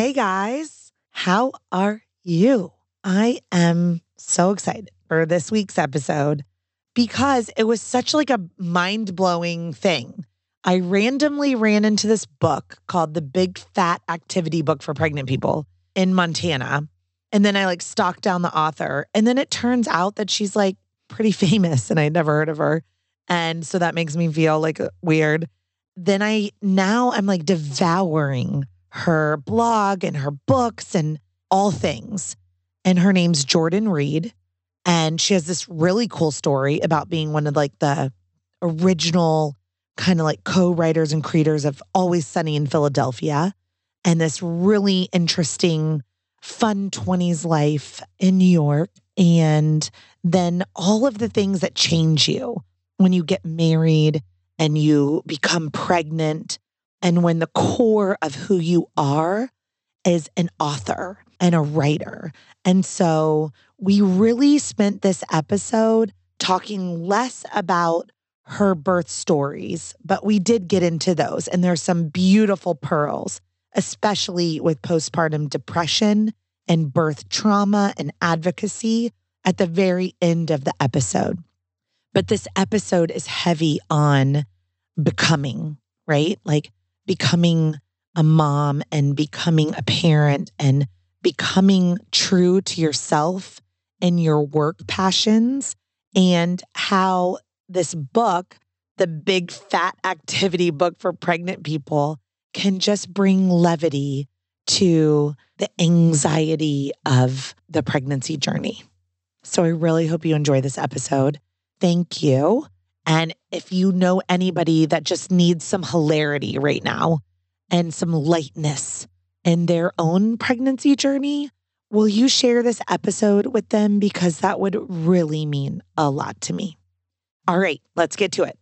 Hey guys, how are you? I am so excited for this week's episode because it was such like a mind-blowing thing. I randomly ran into this book called The Big Fat Activity Book for Pregnant People in Montana. And then I like stalked down the author. And then it turns out that she's like pretty famous and I'd never heard of her. And so that makes me feel like weird. Then I now I'm like devouring her blog and her books and all things. And her name's Jordan Reid. And she has this really cool story about being one of like the original kind of like co-writers and creators of Always Sunny in Philadelphia and this really interesting fun 20s life in New York and then all of the things that change you when you get married and you become pregnant and when the core of who you are is an author and a writer. And so we really spent this episode talking less about her birth stories, but we did get into those. And there's some beautiful pearls, especially with postpartum depression and birth trauma and advocacy at the very end of the episode. But this episode is heavy on becoming, right? Like becoming a mom and becoming a parent and becoming true to yourself and your work passions and how this book, the big fat activity book for pregnant people, can just bring levity to the anxiety of the pregnancy journey. So I really hope you enjoy this episode. Thank you. And if you know anybody that just needs some hilarity right now and some lightness in their own pregnancy journey, will you share this episode with them? Because that would really mean a lot to me. All right, let's get to it.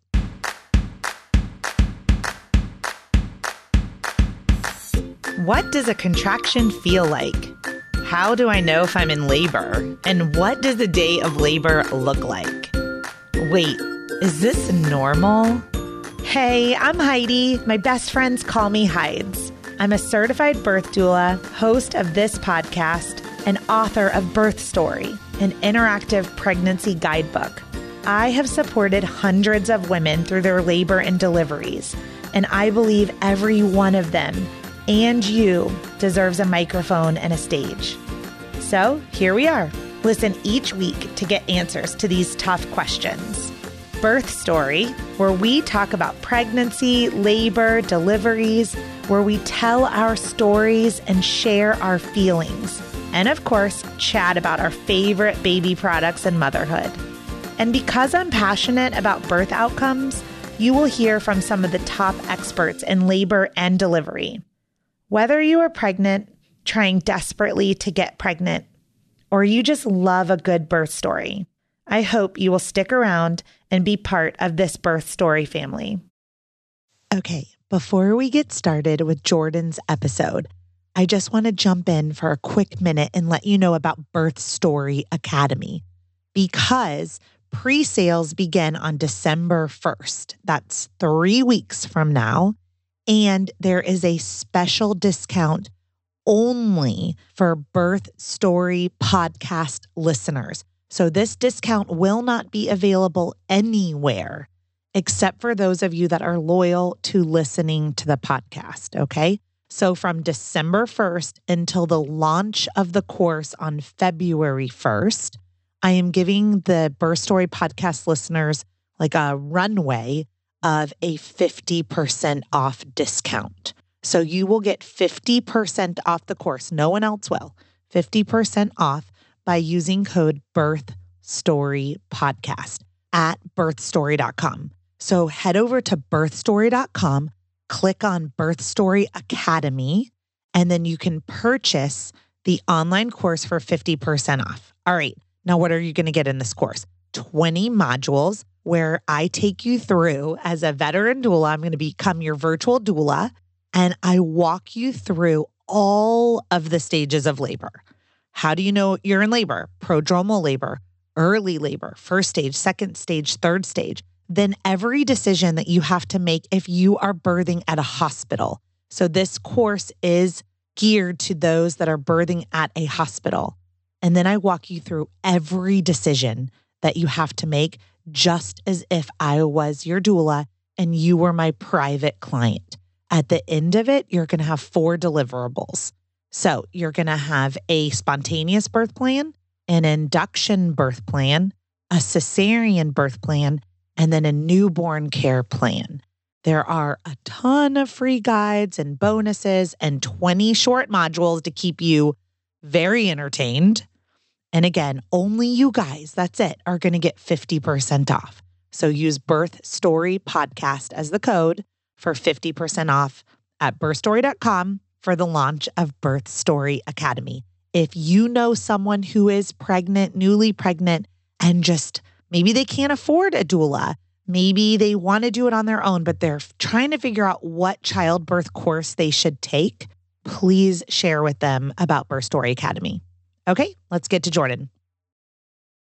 What does a contraction feel like? How do I know if I'm in labor? And what does a day of labor look like? Wait, is this normal? Hey, I'm Heidi. My best friends call me Hides. I'm a certified birth doula, host of this podcast, and author of Birth Story, an interactive pregnancy guidebook. I have supported hundreds of women through their labor and deliveries, and I believe every one of them and you deserves a microphone and a stage. So here we are. Listen each week to get answers to these tough questions. Birth Story, where we talk about pregnancy, labor, deliveries, where we tell our stories and share our feelings. And of course, chat about our favorite baby products and motherhood. And because I'm passionate about birth outcomes, you will hear from some of the top experts in labor and delivery. Whether you are pregnant, trying desperately to get pregnant, or you just love a good birth story, I hope you will stick around and be part of this birth story family. Okay, before we get started with Jordan's episode, I just want to jump in for a quick minute and let you know about Birth Story Academy because pre sales begin on December 1st. That's three weeks from now. And there is a special discount only for Birth Story podcast listeners. So this discount will not be available anywhere except for those of you that are loyal to listening to the podcast. Okay. So from December 1st until the launch of the course on February 1st, I am giving the Birth Story podcast listeners like a runway of a 50% off discount. So you will get 50% off the course. No one else will. 50% off by using code Birth Story Podcast at birthstory.com. So head over to birthstory.com, click on Birth Story Academy, and then you can purchase the online course for 50% off. All right. Now, what are you going to get in this course? 20 modules where I take you through as a veteran doula. I'm going to become your virtual doula and I walk you through all of the stages of labor. How do you know you're in labor? Prodromal labor, early labor, first stage, second stage, third stage. Then every decision that you have to make if you are birthing at a hospital. So this course is geared to those that are birthing at a hospital. And then I walk you through every decision that you have to make, just as if I was your doula and you were my private client. At the end of it, you're going to have four deliverables. So you're going to have a spontaneous birth plan, an induction birth plan, a cesarean birth plan, and then a newborn care plan. There are a ton of free guides and bonuses and 20 short modules to keep you very entertained. And again, only you guys, that's it, are going to get 50% off. So use Birth Story Podcast as the code for 50% off at birthstory.com for the launch of Birth Story Academy. If you know someone who is pregnant, newly pregnant, and just maybe they can't afford a doula, maybe they want to do it on their own, but they're trying to figure out what childbirth course they should take, please share with them about Birth Story Academy. Okay, let's get to Jordan.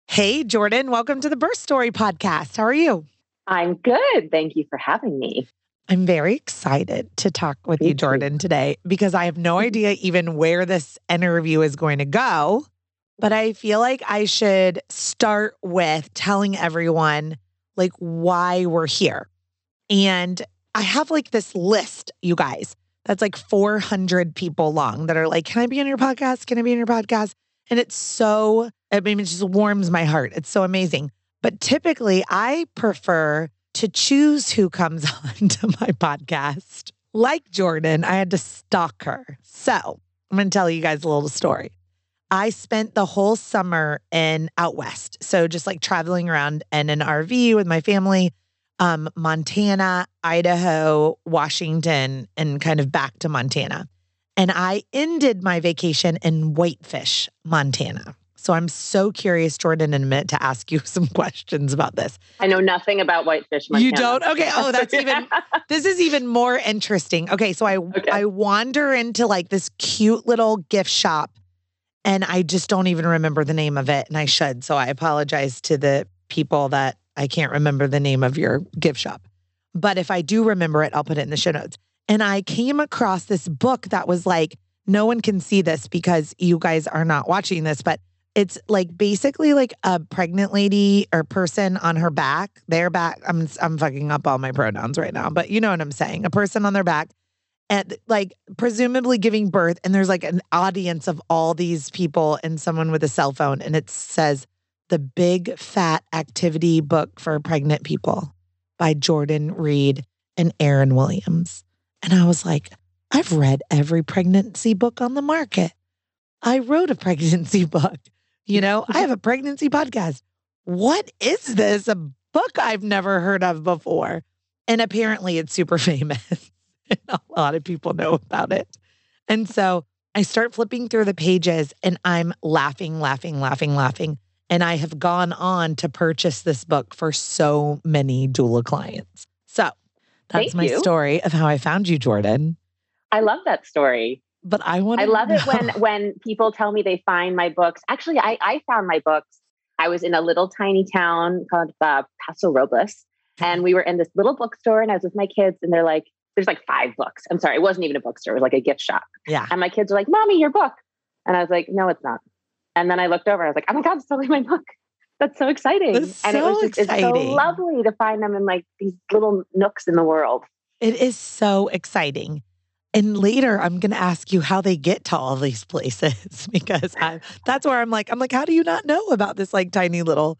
Hey, Jordan, welcome to the Birth Story podcast. How are you? I'm good. Thank you for having me. I'm very excited to talk with you, Jordan, today because I have no mm-hmm. idea even where this interview is going to go. But I feel like I should start with telling everyone like why we're here. And I have like this list, you guys, that's like 400 people long that are like, Can I be on your podcast? Can I be on your podcast? And it's so, I mean, it just warms my heart. It's so amazing. But typically, I prefer to choose who comes on to my podcast. Like Jordan, I had to stalk her. So I'm going to tell you guys a little story. I spent the whole summer in out west. So just like traveling around in an RV with my family, um, Montana, Idaho, Washington, and kind of back to Montana. And I ended my vacation in Whitefish, Montana. So I'm so curious, Jordan, in a minute to ask you some questions about this. I know nothing about whitefish. Montana. You don't? Okay. Oh, that's even. this is even more interesting. Okay, so I okay. I wander into like this cute little gift shop, and I just don't even remember the name of it, and I should. So I apologize to the people that I can't remember the name of your gift shop. But if I do remember it, I'll put it in the show notes. And I came across this book that was like, no one can see this because you guys are not watching this, but it's like basically like a pregnant lady or person on her back, their back. I'm I'm fucking up all my pronouns right now, but you know what I'm saying. A person on their back and like presumably giving birth and there's like an audience of all these people and someone with a cell phone and it says the big fat activity book for pregnant people by Jordan Reid and Erin Williams. And I was like, I've read every pregnancy book on the market. I wrote a pregnancy book. You know, I have a pregnancy podcast. What is this? A book I've never heard of before. And apparently it's super famous. a lot of people know about it. And so I start flipping through the pages and I'm laughing, laughing, laughing, laughing. And I have gone on to purchase this book for so many doula clients. So that's Thank my you. story of how I found you, Jordan. I love that story but I want. I love know. it when when people tell me they find my books. Actually, I I found my books. I was in a little tiny town called uh, Paso Robles, and we were in this little bookstore, and I was with my kids, and they're like, "There's like five books." I'm sorry, it wasn't even a bookstore; it was like a gift shop. Yeah. And my kids were like, "Mommy, your book," and I was like, "No, it's not." And then I looked over, and I was like, "Oh my god, it's totally my book." That's so exciting. That's and so it was just exciting. it's so lovely to find them in like these little nooks in the world. It is so exciting. And later, I'm going to ask you how they get to all these places because I, that's where I'm like, I'm like, how do you not know about this like tiny little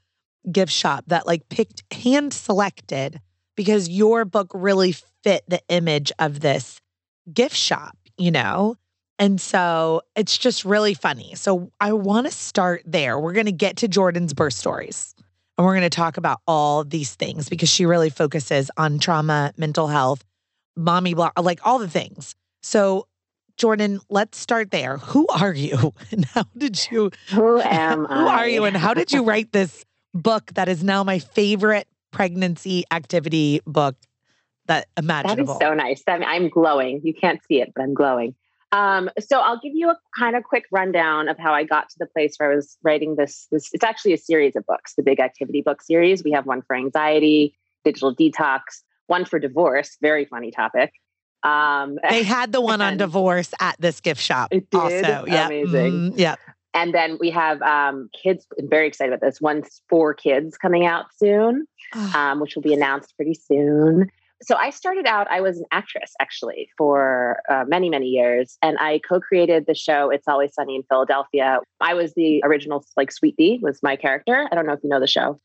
gift shop that like picked hand selected because your book really fit the image of this gift shop, you know? And so it's just really funny. So I want to start there. We're going to get to Jordan's birth stories and we're going to talk about all these things because she really focuses on trauma, mental health, mommy block, like all the things. So, Jordan, let's start there. Who are you? And how did you? Who am I? Who are you? And how did you write this book that is now my favorite pregnancy activity book that imaginable? That is so nice. I mean, I'm glowing. You can't see it, but I'm glowing. Um, so I'll give you a kind of quick rundown of how I got to the place where I was writing this. This it's actually a series of books, the Big Activity Book series. We have one for anxiety, digital detox, one for divorce, very funny topic, Um, they had the one on divorce at this gift shop. It did? Also, yeah, Amazing. yeah. and then we have um, kids. I'm very excited about this. One's for kids coming out soon, um, which will be announced pretty soon. So I started out. I was an actress actually for uh, many many years, and I co-created the show "It's Always Sunny in Philadelphia." I was the original, like Sweet Dee was my character. I don't know if you know the show,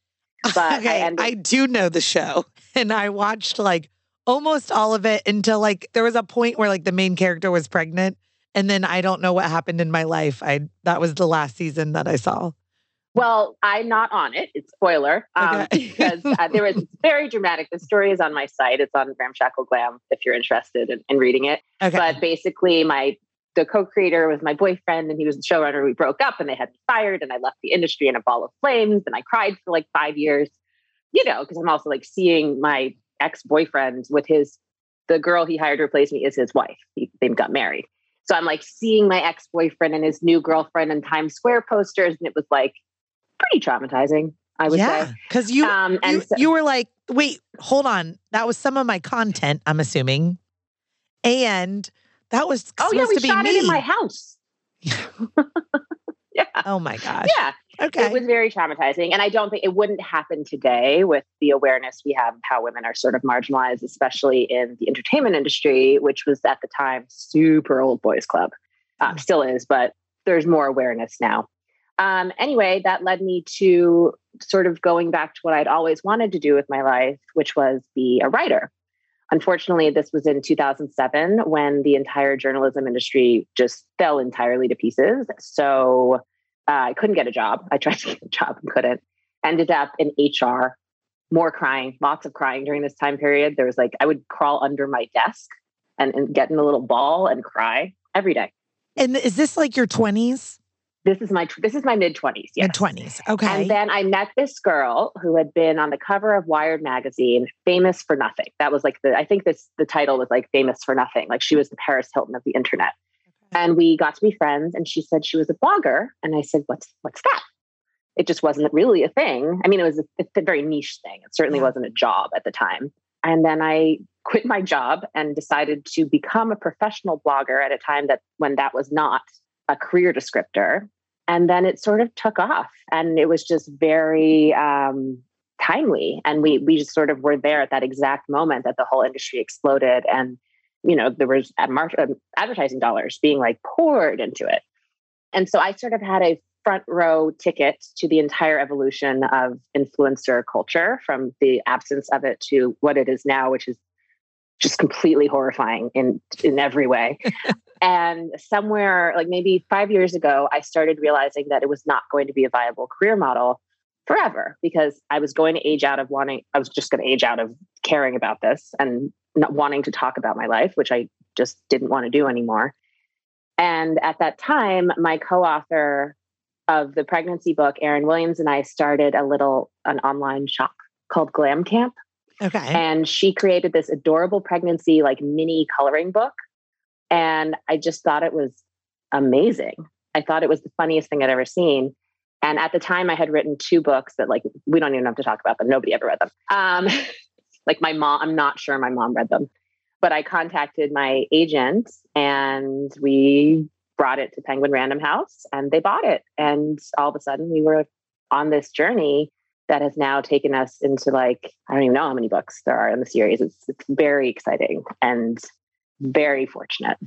but I okay, I, ended- do know the show, and I watched like almost all of it until like there was a point where like the main character was pregnant, and then I don't know what happened in my life. I that was the last season that I saw. Well, I'm not on it. It's spoiler um, Okay. because uh, there was it's very dramatic. The story is on my site. It's on Ramshackle Glam if you're interested in, in reading it. Okay, But basically, my the co-creator was my boyfriend, and he was the showrunner. We broke up, and they had me fired, and I left the industry in a ball of flames. And I cried for like five years, you know, because I'm also like seeing my ex-boyfriend with his the girl he hired to replace me is his wife. He, they got married. So I'm like seeing my ex-boyfriend and his new girlfriend in Times Square posters, and it was like pretty traumatizing. I would yeah, say. because you Um, and you, so- you were like, wait, hold on, that was some of my content. I'm assuming, and that was oh yeah, we to be shot me. it in my house. yeah, oh my gosh. yeah. Okay. It was very traumatizing. And I don't think it wouldn't happen today with the awareness we have of how women are sort of marginalized, especially in the entertainment industry, which was at the time super old boys club. Um, still is, but there's more awareness now. Um, anyway, that led me to sort of going back to what I'd always wanted to do with my life, which was be a writer. Unfortunately, this was in 2007 when the entire journalism industry just fell entirely to pieces. So uh, I couldn't get a job. I tried to get a job and couldn't. Ended up in HR, more crying, lots of crying during this time period. There was like, I would crawl under my desk and, and get in a little ball and cry every day. and is this like your 20s This is my this is my mid twenties. Your Yes. 20s. Okay. And then I met this girl who had been on the cover of Wired magazine, famous for nothing. That was like the I think this the title was like famous for nothing. Like she was the Paris Hilton of the internet. And we got to be friends and she said she was a blogger and I said what's what's that? It just wasn't really a thing. I mean it was a, a very niche thing. It certainly Yeah. wasn't a job at the time. And then I quit my job and decided to become a professional blogger at a time that when that was not a career descriptor and then it sort of took off and it was just very um, timely. And we we just sort of were there at that exact moment that the whole industry exploded and you know there was um, advertising dollars being like poured into it. And so i sort of had a front row ticket to the entire evolution of influencer culture from the absence of it to what it is now which is just completely horrifying in in every way and somewhere like maybe five years ago, I started realizing that it was not going to be a viable career model forever because I was going to age out of wanting, I was just going to age out of caring about this and not wanting to talk about my life, which I just didn't want to do anymore. And at that time, my co author of the pregnancy book, Erin Williams, and I started a little, an online shop called Glam Camp okay. and she created this adorable pregnancy like mini coloring book. And i just thought it was amazing. I thought it was the funniest thing i'd ever seen. And at the time i had written two books that like we don't even have to talk about them. Nobody ever read them. Um like my mom i'm not sure my mom read them. But i contacted my agent and we brought it to penguin random house and they bought it. And all of a sudden we were on this journey that has now taken us into like I don't even know how many books there are in the series. It's it's very exciting and very fortunate.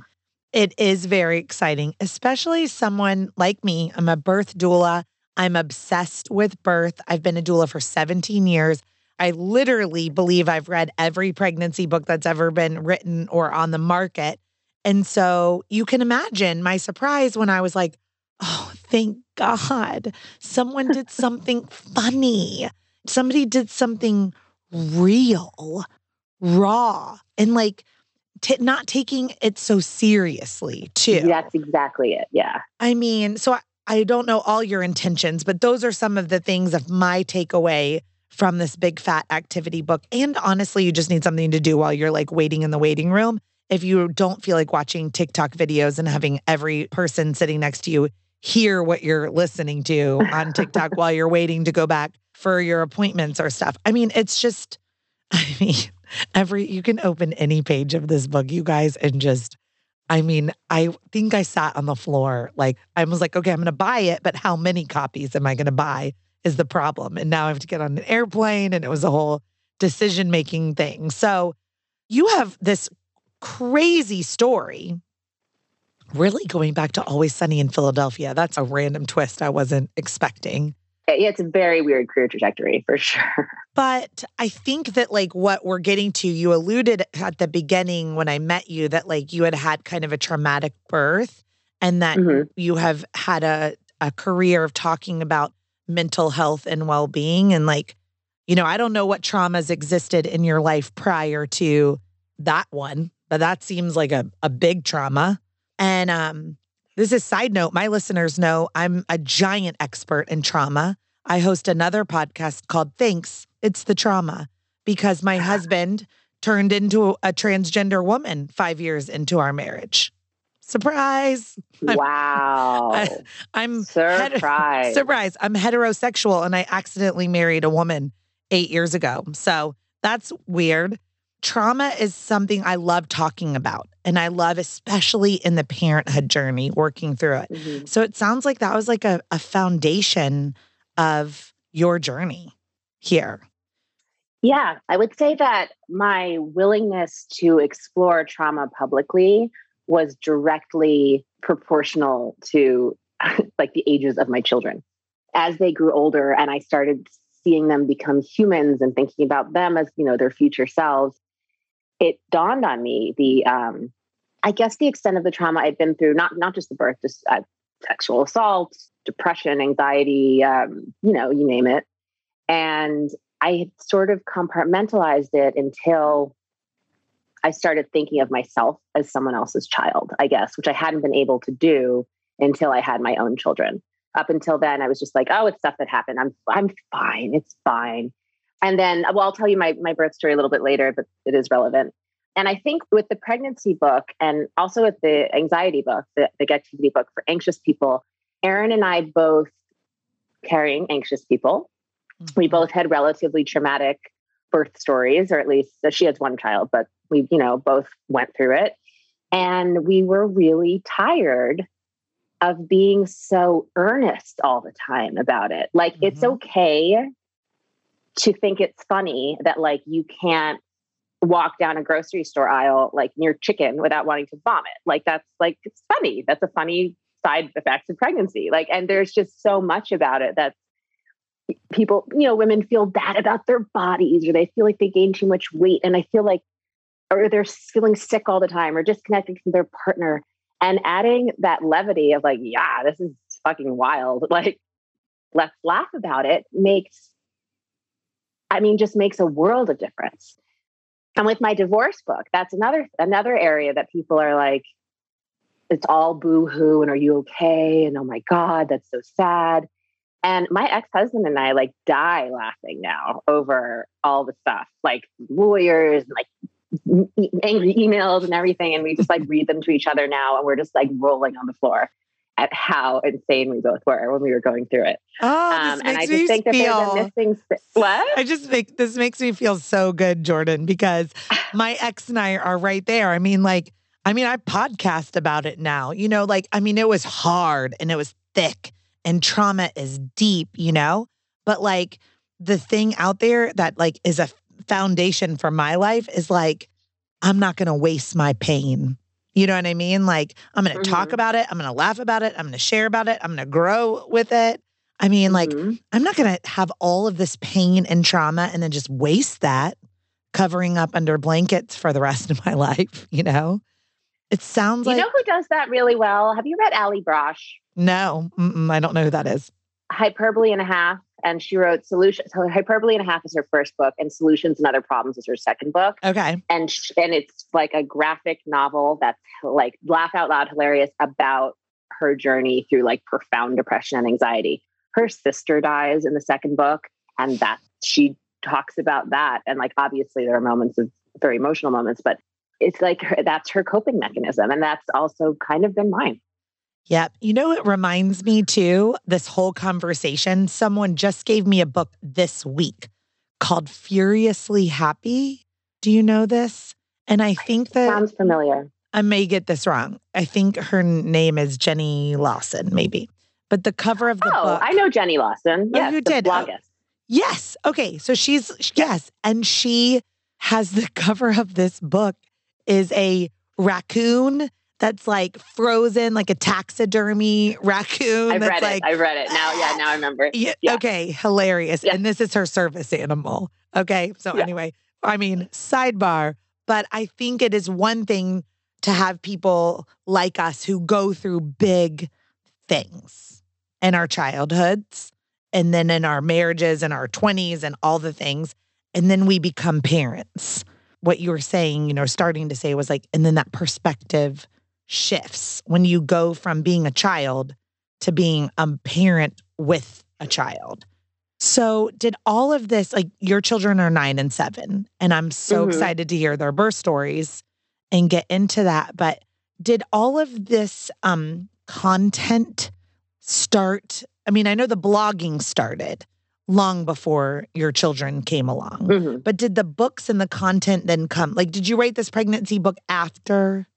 It is very exciting, especially someone like me. I'm a birth doula. I'm obsessed with birth. I've been a doula for 17 years. I literally believe I've read every pregnancy book that's ever been written or on the market. And so you can imagine my surprise when I was like, oh, thank God. Someone did something funny. Somebody did something real, raw, and like t- not taking it so seriously, too. That's exactly it. Yeah. I mean, so I, I don't know all your intentions, but those are some of the things of my takeaway from this big fat activity book. And honestly, you just need something to do while you're like waiting in the waiting room. If you don't feel like watching TikTok videos and having every person sitting next to you hear what you're listening to on TikTok while you're waiting to go back for your appointments or stuff. I mean, it's just, I mean, Every you can open any page of this book, you guys, and just I mean, I think I sat on the floor. Like I was like, okay, I'm gonna buy it, but how many copies am I gonna buy is the problem. And now I have to get on an airplane and it was a whole decision making thing. So you have this crazy story. Really going back to Always Sunny in Philadelphia. That's a random twist I wasn't expecting. Yeah, it's a very weird career trajectory for sure. But I think that, like, what we're getting to, you alluded at the beginning when I met you that, like, you had had kind of a traumatic birth and that mm-hmm. you have had a, a career of talking about mental health and well being. And, like, you know, I don't know what traumas existed in your life prior to that one, but that seems like a, a big trauma. And um, this is side note. My listeners know I'm a giant expert in trauma. I host another podcast called Thanks, It's the Trauma, because my husband turned into a transgender woman five years into our marriage. Surprise. Wow. I'm, I'm surprise. surprise. I'm heterosexual and I accidentally married a woman eight years ago. So that's weird. Trauma is something I love talking about. And I love, especially in the parenthood journey, working through it. Mm-hmm. So it sounds like that was like a, a foundation of your journey here. Yeah, I would say that my willingness to explore trauma publicly was directly proportional to like the ages of my children. As they grew older and I started seeing them become humans and thinking about them as you know their future selves it dawned on me the um i guess the extent of the trauma i'd been through not not just the birth just uh, sexual assault depression anxiety um, you know you name it and i had sort of compartmentalized it until i started thinking of myself as someone else's child i guess which i hadn't been able to do until i had my own children up until then, I was just like, oh, it's stuff that happened. I'm I'm fine. It's fine. And then, well, I'll tell you my my birth story a little bit later, but it is relevant. And I think with the pregnancy book and also with the anxiety book, the, the activity book for anxious people, Erin and I both carrying anxious people. Mm-hmm. We both had relatively traumatic birth stories, or at least she has one child, but we, you know, both went through it. And we were really tired of being so earnest all the time about it. Like mm-hmm. it's okay to think it's funny that like you can't walk down a grocery store aisle like near chicken without wanting to vomit. Like that's like it's funny. That's a funny side effects of pregnancy. Like and there's just so much about it that people, you know, women feel bad about their bodies or they feel like they gain too much weight and I feel like or they're feeling sick all the time or disconnected from their partner and adding that levity of like, yeah, this is fucking wild. Like, let's laugh about it makes, I mean, just makes a world of difference. And with my divorce book, that's another another area that people are like, it's all boo-hoo and are you okay? And oh my God, that's so sad. And my ex-husband and I like die laughing now over all the stuff, like lawyers and like angry emails and everything. And we just like read them to each other now. And we're just like rolling on the floor at how insane we both were when we were going through it. Oh, um, and I just think that there's a missing. What? I just make this makes me feel so good, Jordan, because my ex and I are right there. I mean, like, I mean, I podcast about it now. You know, like, I mean, it was hard and it was thick and trauma is deep. You know, but like the thing out there that like is a foundation for my life is like, I'm not going to waste my pain. You know what I mean? Like, I'm going to mm-hmm. talk about it. I'm going to laugh about it. I'm going to share about it. I'm going to grow with it. I mean, like, mm-hmm. I'm not going to have all of this pain and trauma and then just waste that covering up under blankets for the rest of my life, you know? It sounds you like. You know who does that really well? Have you read Allie Brosh? No, I don't know who that is. Hyperbole and a Half and she wrote solutions. So hyperbole and a half is her first book, and solutions and other problems is her second book. Okay, and sh- and it's like a graphic novel that's like laugh out loud hilarious about her journey through like profound depression and anxiety. Her sister dies in the second book, and that she talks about that. And like obviously there are moments of very emotional moments, but it's like her, that's her coping mechanism, and that's also kind of been mine. Yep. You know, it reminds me too, this whole conversation. Someone just gave me a book this week called Furiously Happy. Do you know this? And I think that Sounds familiar. I may get this wrong. I think her name is Jenny Lawson, maybe. But the cover of the book. Oh, book. I know Jenny Lawson. Oh, Yes, you did. Oh. Yes. Okay. So she's yes, and she has the cover of this book is a raccoon that's like frozen, like a taxidermy raccoon. I've that's read like, it. I've read it. Now, yeah, now I remember. Yeah, Yeah. Okay. Hilarious. Yeah. And this is her service animal. Okay. So Yeah. anyway, I mean, sidebar, but I think it is one thing to have people like us who go through big things in our childhoods and then in our marriages and our 20s and all the things. And then we become parents. What you were saying, you know, starting to say was like, and then that perspective shifts when you go from being a child to being a parent with a child. So, did all of this, like your children are nine and seven, and I'm so Mhm. excited to hear their birth stories and get into that. But did all of this um, content start? I mean, I know the blogging started long before your children came along, Mhm. but did the books and the content then come? Like, did you write this pregnancy book after?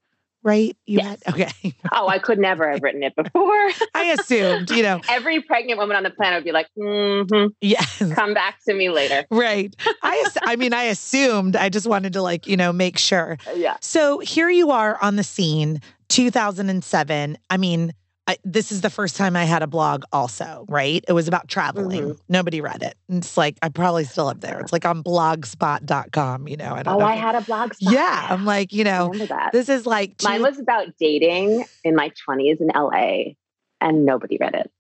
Right? You Yes. had okay. Oh, I could never have written it before. I assumed, you know, Every pregnant woman on the planet would be like, mm-hmm, yes. come back to me later. Right. I I mean, I assumed. I just wanted to like, you know, make sure. Yeah. So here you are on the scene, 2007. I mean, I, this is the first time I had a blog also, right? It was about traveling. Mhm. Nobody read it. And It's like I probably still up there. It's like on blogspot.com, you know. I don't Oh, know. I had a blog spot. Yeah, I'm like, you know, this is like two, Mine was about dating in my 20s in LA, and nobody read it.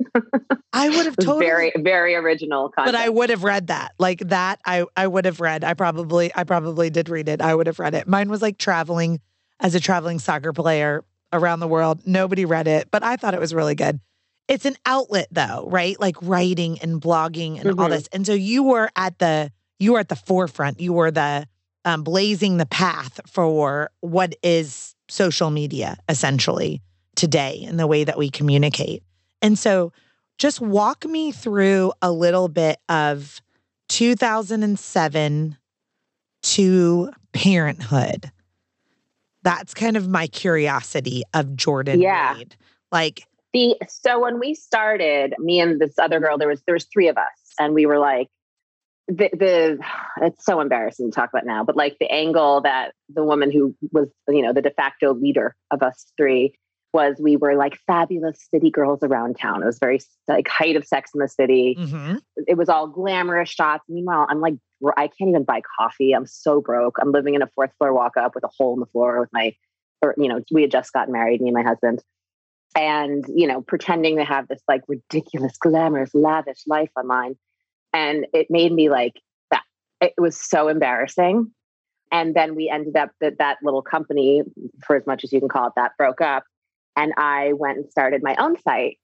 I would have totally very, very original content. but I would have read that. Like that I I would have read. I probably I probably did read it. I would have read it. Mine was like traveling as a traveling soccer player around the world. Nobody read it, but I thought it was really good. It's an outlet though, right? Like writing and blogging and all Mhm. this. And so you were at the you were at the forefront. You were the um, blazing the path for what is social media essentially today and the way that we communicate. And so just walk me through a little bit of 2007 to parenthood. That's kind of my curiosity of Jordan Yeah. Reid. Like, The so when we started, me and this other girl, there was there was three of us, and we were like, the the it's so embarrassing to talk about now, but like the angle that the woman who was you know the de facto leader of us three was, we were like fabulous city girls around town. It was very like height of Sex in the City. mhm. It was all glamorous shots. Meanwhile, I'm like, I can't even buy coffee. I'm so broke. I'm living in a fourth floor walk up with a hole in the floor with my, or you know, we had just gotten married, me and my husband and you know pretending to have this like ridiculous glamorous lavish life online and it made me like that it was so embarrassing and then we ended up that that little company for as much as you can call it that broke up and i went and started my own site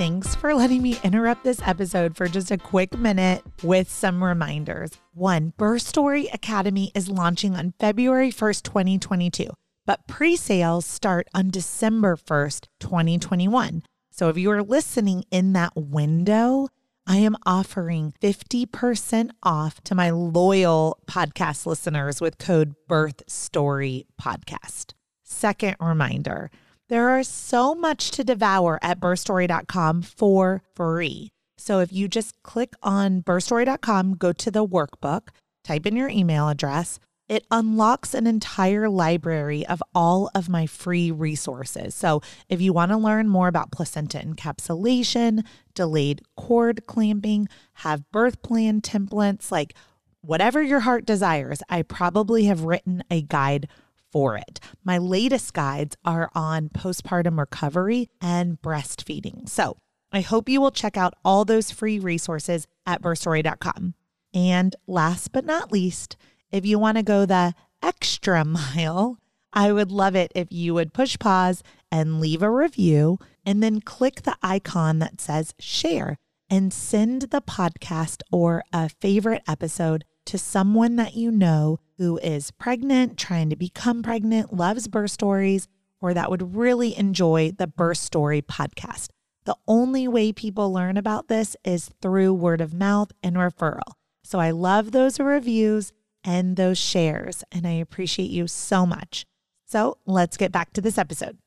Thanks for letting me interrupt this episode for just a quick minute with some reminders. One, Birth Story Academy is launching on February 1st, 2022, but pre sales start on December 1st, 2021. So if you are listening in that window, I am offering 50% off to my loyal podcast listeners with code Birth Story Podcast. Second reminder there are so much to devour at birthstory.com for free. So if you just click on birthstory.com, go to the workbook, type in your email address, it unlocks an entire library of all of my free resources. So if you want to learn more about placenta encapsulation, delayed cord clamping, have birth plan templates, like whatever your heart desires, I probably have written a guide for it. My latest guides are on postpartum recovery and breastfeeding. So I hope you will check out all those free resources at birthstory.com. And last but not least, if you want to go the extra mile, I would love it if you would push pause and leave a review and then click the icon that says share and send the podcast or a favorite episode to someone that you know who is pregnant, trying to become pregnant, loves birth stories, or that would really enjoy the Birth Story podcast. The only way people learn about this is through word of mouth and referral. So I love those reviews and those shares. And I appreciate you so much. So let's get back to this episode.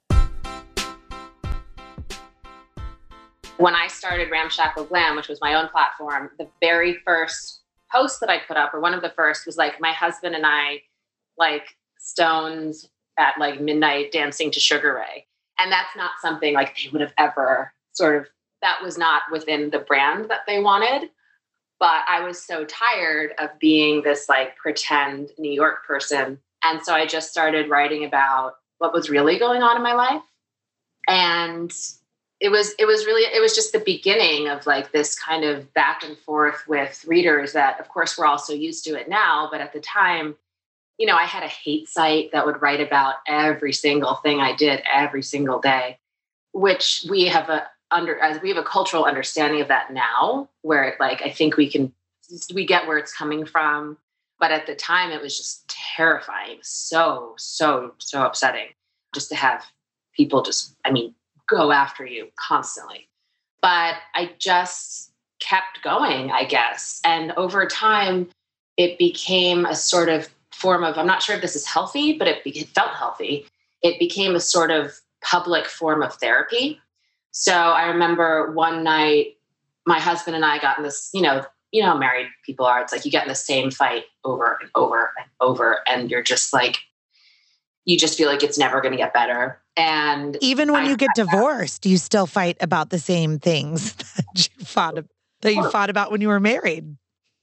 When I started Ramshackle Glam, which was my own platform, the very first post that I put up, or one of the first, was like my husband and I, like stones at like midnight dancing to Sugar Ray. And that's not something like they would have ever sort of, that was not within the brand that they wanted. But I was so tired of being this like pretend New York person. And so I just started writing about what was really going on in my life. And it was it was really it was just the beginning of like this kind of back and forth with readers that of course we're all so used to it now but at the time you know i had a hate site that would write about every single thing i did every single day which we have a under as we have a cultural understanding of that now where like i think we can we get where it's coming from but at the time it was just terrifying so so so upsetting just to have people just i mean go after you constantly. But I just kept going, I guess. And over time, it became a sort of form of, I'm not sure if this is healthy, but it, it felt healthy. It became a sort of public form of therapy. So I remember one night, my husband and I got in this, you know, you know, married people are. It's like you get in the same fight over and over and over, and you're just like, you just feel like it's never going to get better. And even when I you get divorced, that. you still fight about the same things that you fought that you fought about when you were married.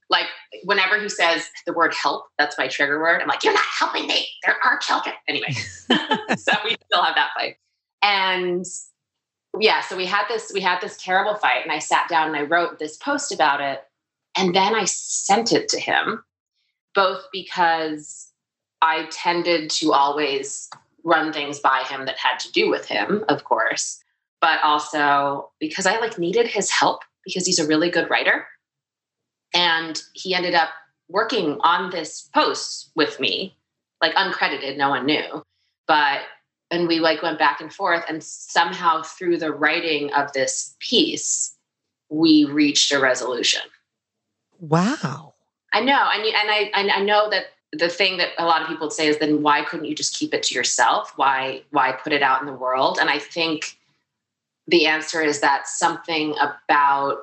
Like whenever he says the word help, that's my trigger word. I'm like, you're not helping me. There are children. Anyway. so we still have that fight. And yeah, so we had this, we had this terrible fight. And I sat down and I wrote this post about it. And then I sent it to him, both because I tended to always run things by him that had to do with him, of course, but also because I like needed his help because he's a really good writer. And he ended up working on this post with me, like uncredited, no one knew. But and we like went back and forth and somehow through the writing of this piece, we reached a resolution. Wow. I know. I mean, and I and I know that the thing that a lot of people would say is then why couldn't you just keep it to yourself? Why why put it out in the world? And i think the answer is that something about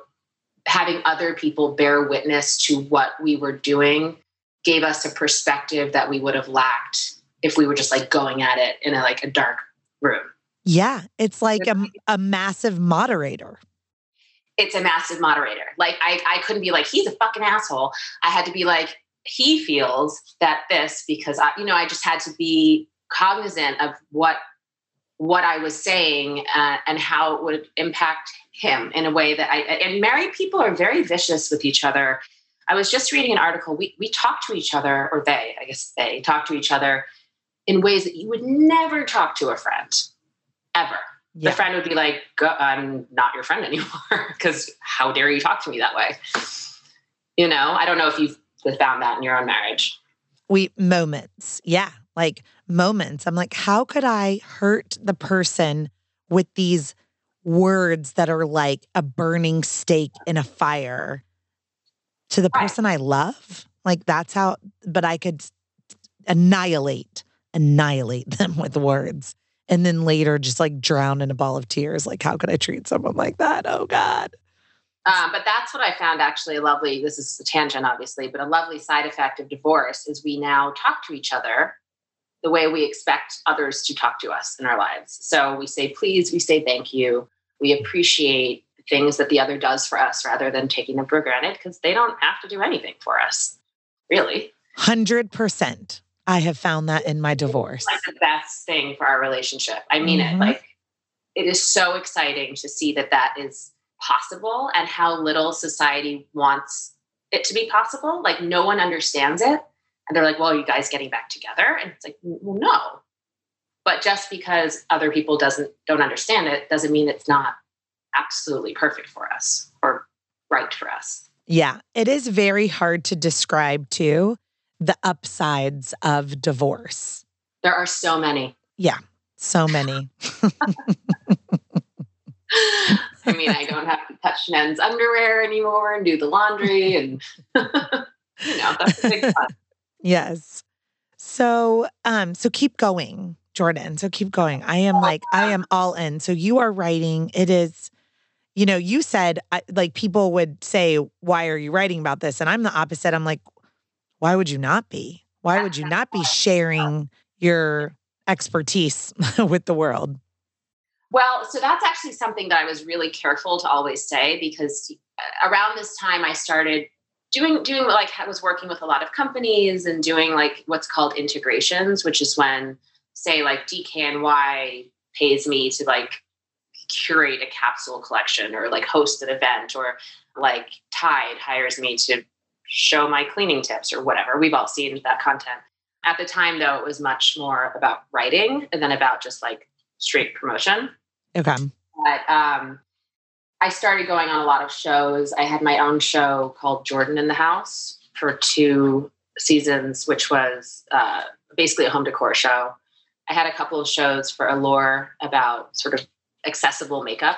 having other people bear witness to what we were doing gave us a perspective that we would have lacked if we were just like going at it in a like a dark room. Yeah it's like a, a massive moderator. It's a massive moderator. Like I, I couldn't be like he's a fucking asshole. I had to be like he feels that this because I, you know I just had to be cognizant of what what I was saying uh, and how it would impact him in a way that I and married people are very vicious with each other. I was just reading an article. We we talk to each other, or they, I guess they talk to each other in ways that you would never talk to a friend ever. Yeah. The friend would be like, "I'm not your friend anymore," because how dare you talk to me that way? You know, I don't know if you've found that in your own marriage? We moments. Yeah. Like moments. I'm like, how could I hurt the person with these words that are like a burning stake in a fire to the person I love? Like that's how, but I could annihilate, annihilate them with words. And then later just like drown in a ball of tears. Like, how could I treat someone like that? Oh God. Um, but that's what I found actually a lovely, this is a tangent obviously, but a lovely side effect of divorce is we now talk to each other the way we expect others to talk to us in our lives. So we say please, we say thank you, we appreciate things that the other does for us rather than taking them for granted because they don't have to do anything for us, really. 100%. I have found that in my divorce. It's like the best thing for our relationship. I mean mm-hmm. it. Like, it is so exciting to see that that is possible and how little society wants it to be possible. Like no one understands it. And they're like, well, are you guys getting back together? And it's like, well, no. But just because other people doesn't don't understand it doesn't mean it's not absolutely perfect for us or right for us. Yeah. It is very hard to describe too the upsides of divorce. There are so many. Yeah. So many. I mean, I don't have to touch Nen's underwear anymore and do the laundry, and you know that's a big fun. Yes. So, um, so keep going, Jordan. So keep going. I am like, I am all in. So you are writing. It is, you know, you said like people would say, why are you writing about this? And I'm the opposite. I'm like, why would you not be? Why would you not be sharing your expertise with the world? Well, so that's actually something that I was really careful to always say because uh, around this time I started doing doing like I was working with a lot of companies and doing like what's called integrations, which is when say like DKNY pays me to like curate a capsule collection or like host an event or like Tide hires me to show my cleaning tips or whatever. We've all seen that content. At the time, though, it was much more about writing than about just like straight promotion. Okay. But um, I started going on a lot of shows. I had my own show called Jordan in the House for two seasons, which was uh, basically a home decor show. I had a couple of shows for Allure about sort of accessible makeup.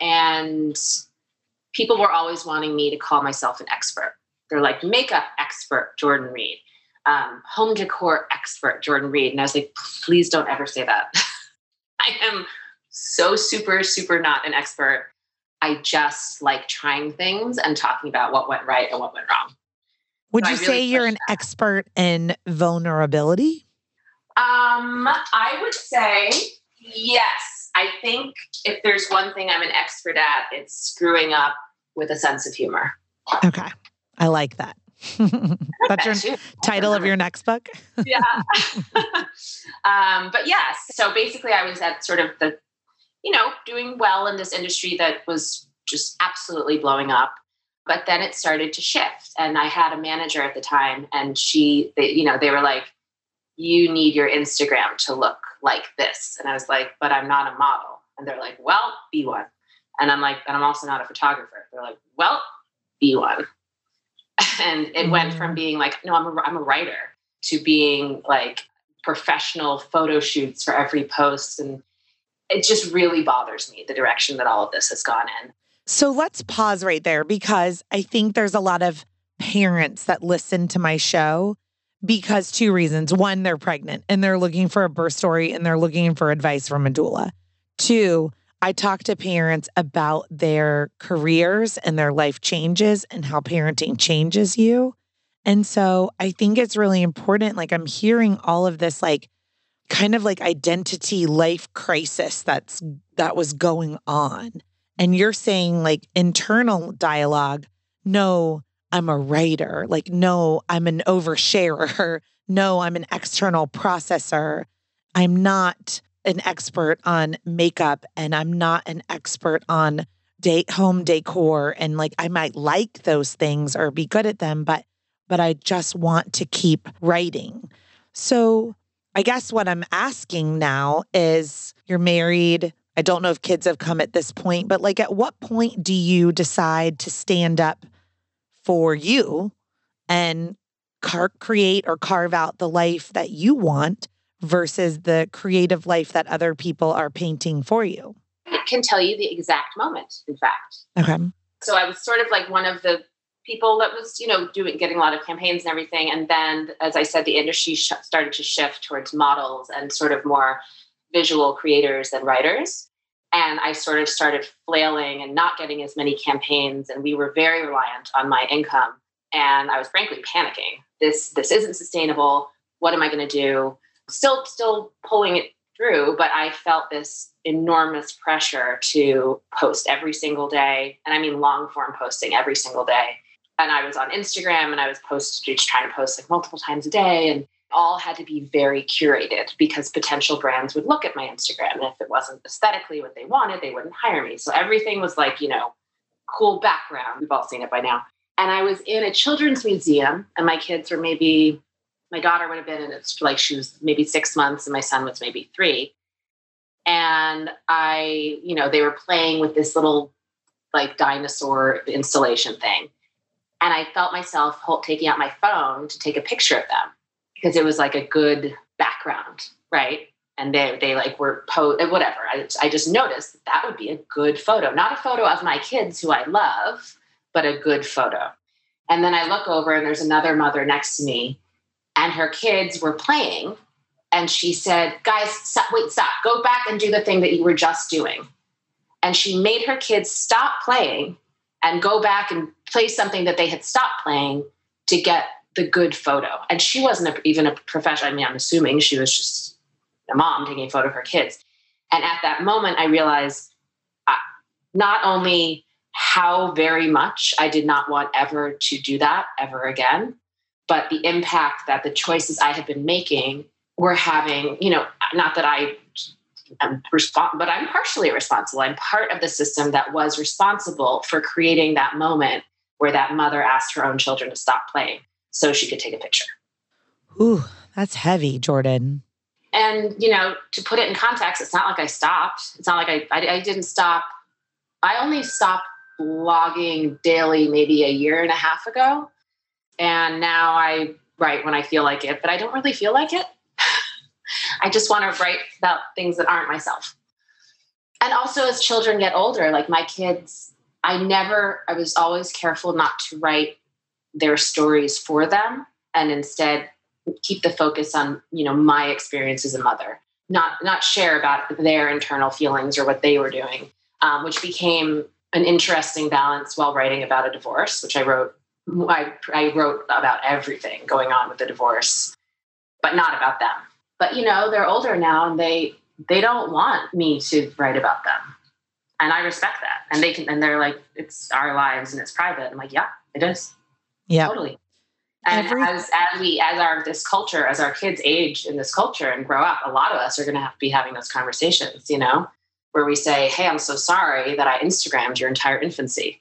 And people were always wanting me to call myself an expert. They're like, makeup expert, Jordan Reid, um, home decor expert, Jordan Reid. And I was like, please don't ever say that. I am so super, super not an expert. I just like trying things and talking about what went right and what went wrong. Would so you really say you're an that. expert in vulnerability? Um, I would say yes. I think if there's one thing I'm an expert at, it's screwing up with a sense of humor. Okay. I like that. That's your title of your next book? yeah. um, but yes, so basically, I was at sort of the, you know, doing well in this industry that was just absolutely blowing up. But then it started to shift. And I had a manager at the time, and she, they, you know, they were like, you need your Instagram to look like this. And I was like, but I'm not a model. And they're like, well, be one. And I'm like, and I'm also not a photographer. They're like, well, be one and it mm-hmm. went from being like no I'm a, I'm a writer to being like professional photo shoots for every post. And it just really bothers me the direction that all of this has gone in. So let's pause right there because i think there's a lot of parents that listen to my show because two reasons. One they're pregnant and they're looking for a birth story and they're looking for advice from a doula two I talk to parents about their careers and their life changes and how parenting changes you. And so I think it's really important. Like I'm hearing all of this, like kind of like identity life crisis that's that was going on. And you're saying like internal dialogue, no, I'm a writer. Like, no, I'm an oversharer. No, I'm an external processor. I'm not an expert on makeup and I'm not an expert on date home decor and like I might like those things or be good at them but but I just want to keep writing. So I guess what I'm asking now is you're married. I don't know if kids have come at this point, but like at what point do you decide to stand up for you and car- create or carve out the life that you want versus the creative life that other people are painting for you? It can tell you the exact moment, in fact. Okay. So I was sort of like one of the people that was, you know, doing getting a lot of campaigns and everything. And then, as I said, the industry sh- started to shift towards models and sort of more visual creators and writers. And I sort of started flailing and not getting as many campaigns. And we were very reliant on my income. And I was frankly panicking. This this isn't sustainable. What am I going to do? Still still pulling it through, but I felt this enormous pressure to post every single day. And I mean long form posting every single day. And I was on Instagram and I was posting, trying to post like multiple times a day and all had to be very curated because potential brands would look at my Instagram. And if it wasn't aesthetically what they wanted, they wouldn't hire me. So everything was like, you know, cool background. We've all seen it by now. And I was in a children's museum and my kids were maybe my daughter would have been in it's like she was maybe six months and my son was maybe three. And i you know they were playing with this little like dinosaur installation thing. And i felt myself taking out my phone to take a picture of them because it was like a good background right? And they they like were po whatever. I, I just noticed that, that would be a good photo. Not a photo of my kids who i love but a good photo. And then i look over and there's another mother next to me and her kids were playing. And she said, Guys, stop, wait, stop, go back and do the thing that you were just doing. And she made her kids stop playing and go back and play something that they had stopped playing to get the good photo. And she wasn't even a professional. I mean, I'm assuming she was just a mom taking a photo of her kids. And at that moment, I realized uh, not only how very much I did not want ever to do that ever again, but the impact that the choices I had been making were having, you know, not that I am responsible, but I'm partially responsible. I'm part of the system that was responsible for creating that moment where that mother asked her own children to stop playing so she could take a picture. Ooh, that's heavy, Jordan. And, you know, to put it in context, it's not like I stopped. It's not like I, I, I didn't stop. I only stopped blogging daily maybe a year and a half ago. And now I write when I feel like it, but I don't really feel like it. I just want to write about things that aren't myself. And also, as children get older, like my kids, I never, I was always careful not to write their stories for them and instead keep the focus on, you know, my experience as a mother, not, not share about their internal feelings or what they were doing, um, which became an interesting balance while writing about a divorce, which I wrote. I, I wrote about everything going on with the divorce, but not about them. But you know, they're older now, and they they don't want me to write about them, and I respect that. And they can, and they're like, it's our lives and it's private. I'm like, yeah, it is. Yeah, totally. And Every- as as we as our this culture, as our kids age in this culture and grow up, a lot of us are going to have to be having those conversations. You know, where we say, Hey, I'm so sorry that I Instagrammed your entire infancy.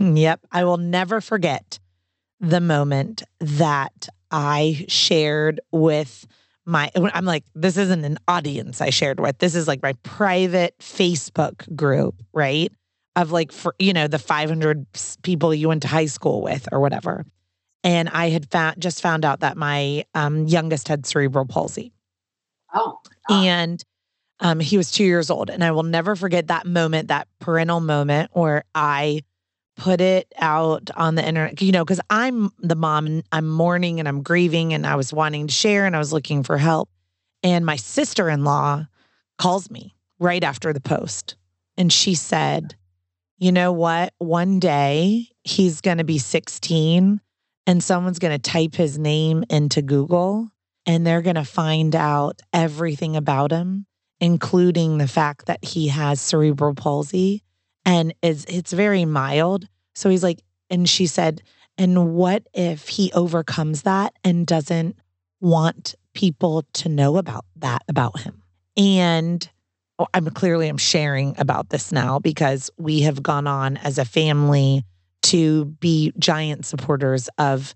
Yep. I will never forget the moment that I shared with my I'm like this isn't an audience I shared with. This is like my private Facebook group right? Of like for you know the 500 people you went to high school with or whatever. And I had found just found out that my um, youngest had cerebral palsy. Oh and um, he was two years old. And I will never forget that moment, that parental moment where I put it out on the internet, you know, because I'm the mom and I'm mourning and I'm grieving and I was wanting to share and I was looking for help. And my sister in law calls me right after the post. And she said, You know what? One day he's going to be 16 and someone's going to type his name into Google and they're going to find out everything about him including the fact that he has cerebral palsy and is it's very mild. So he's like, and she said, and what if he overcomes that and doesn't want people to know about that about him? And oh, I'm clearly I'm sharing about this now because we have gone on as a family to be giant supporters of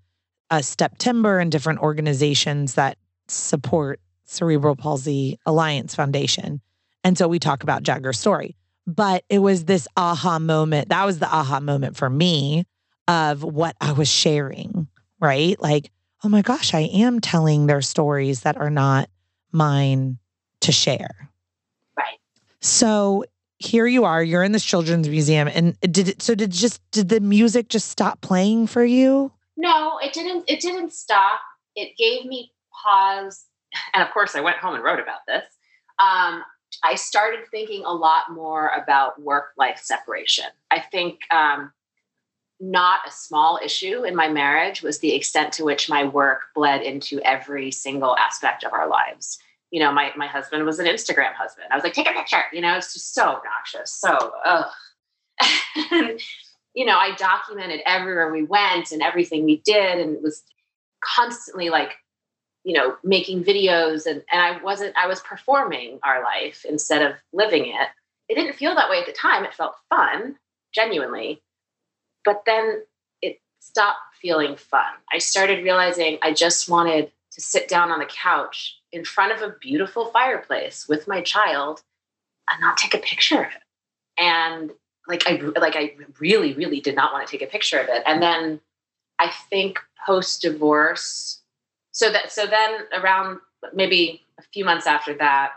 uh, a Steptember and different organizations that support Cerebral Palsy Alliance Foundation. And so we talk about Jagger's story. But it was this aha moment. That was the aha moment for me of what I was sharing, right? Like, oh my gosh, I am telling their stories that are not mine to share. Right. So here you are, you're in this children's museum. And did it, so did just, did the music just stop playing for you? No, it didn't, it didn't stop. It gave me pause and of course I went home and wrote about this, um, I started thinking a lot more about work life separation. I think um, not a small issue in my marriage was the extent to which my work bled into every single aspect of our lives. You know, my, my husband was an Instagram husband. I was like, take a picture. You know, it's just so obnoxious. So, ugh. and, you know, I documented everywhere we went and everything we did and it was constantly like you know making videos and and i wasn't i was performing our life instead of living it. It didn't feel that way at the time. It felt fun genuinely. But then it stopped feeling fun. I started realizing i just wanted to sit down on the couch in front of a beautiful fireplace with my child and not take a picture of it. And like i like i really really did not want to take a picture of it. And then i think post divorce so that so then around maybe a few months after that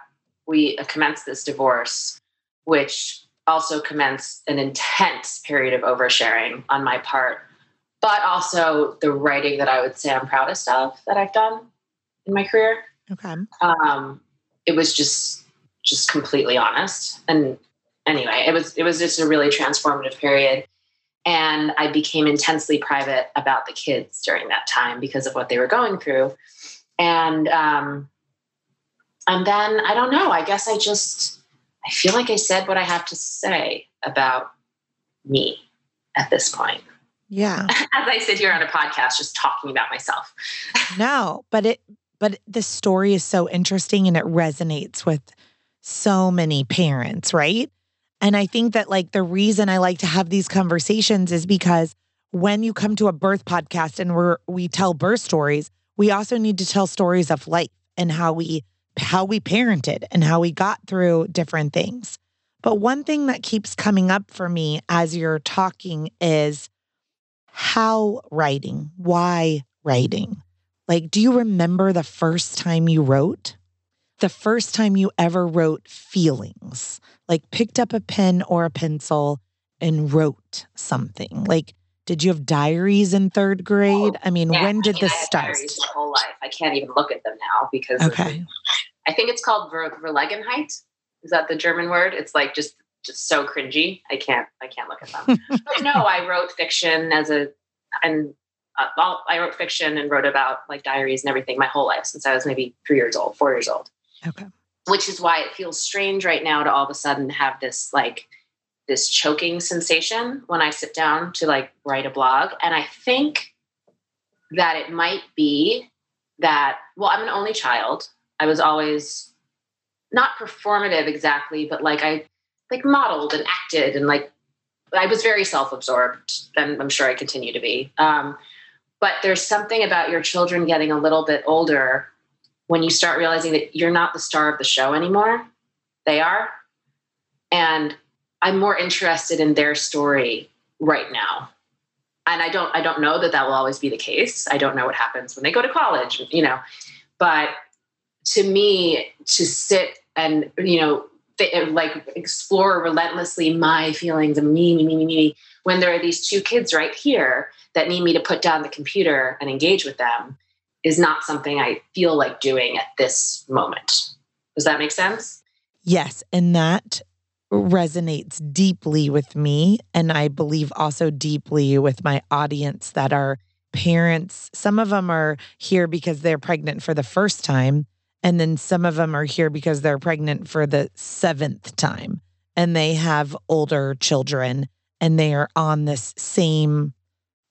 we commenced this divorce which also commenced an intense period of oversharing on my part but also the writing that I would say I'm proudest of that I've done in my career. Okay. Um, it was just just completely honest. And anyway, it was it was just a really transformative period. And I became intensely private about the kids during that time because of what they were going through. And um, and then I don't know. I guess I just I feel like I said what I have to say about me at this point. Yeah. As I sit here on a podcast just talking about myself. no, but it but the story is so interesting and it resonates with so many parents, right? And I think that like the reason I like to have these conversations is because when you come to a birth podcast and we're we tell birth stories, we also need to tell stories of life and how we how we parented and how we got through different things. But one thing that keeps coming up for me as you're talking is how writing, why writing? Like, do you remember the first time you wrote? The first time you ever wrote feelings, like picked up a pen or a pencil and wrote something? Like, did you have diaries in third grade? I mean, Yeah, when did I mean, this start? diaries My whole life. I can't even look at them now because of- Okay. I think it's called Ver- Verlegenheit. Is that the German word? It's like just just so cringy. I can't I can't look at them. but no, I wrote fiction as a and uh, I wrote fiction and wrote about like diaries and everything my whole life since I was maybe three years old, four years old. Okay. Which is why it feels strange right now to all of a sudden have this like this choking sensation when I sit down to like write a blog. And I think that it might be that, well, I'm an only child. I was always not performative exactly, but like I like modeled and acted and like I was very self-absorbed and I'm sure I continue to be. Um, but there's something about your children getting a little bit older when you start realizing that you're not the star of the show anymore. They are. And I'm more interested in their story right now. And I don't I don't know that that will always be the case. I don't know what happens when they go to college, you know. But to me to sit and you know th- like explore relentlessly my feelings and me me me me me when there are these two kids right here that need me to put down the computer and engage with them is not something I feel like doing at this moment. Does that make sense? Yes. And that resonates deeply with me. And I believe also deeply with my audience that are parents. Some of them are here because they're pregnant for the first time. And then some of them are here because they're pregnant for the seventh time and they have older children and they are on this same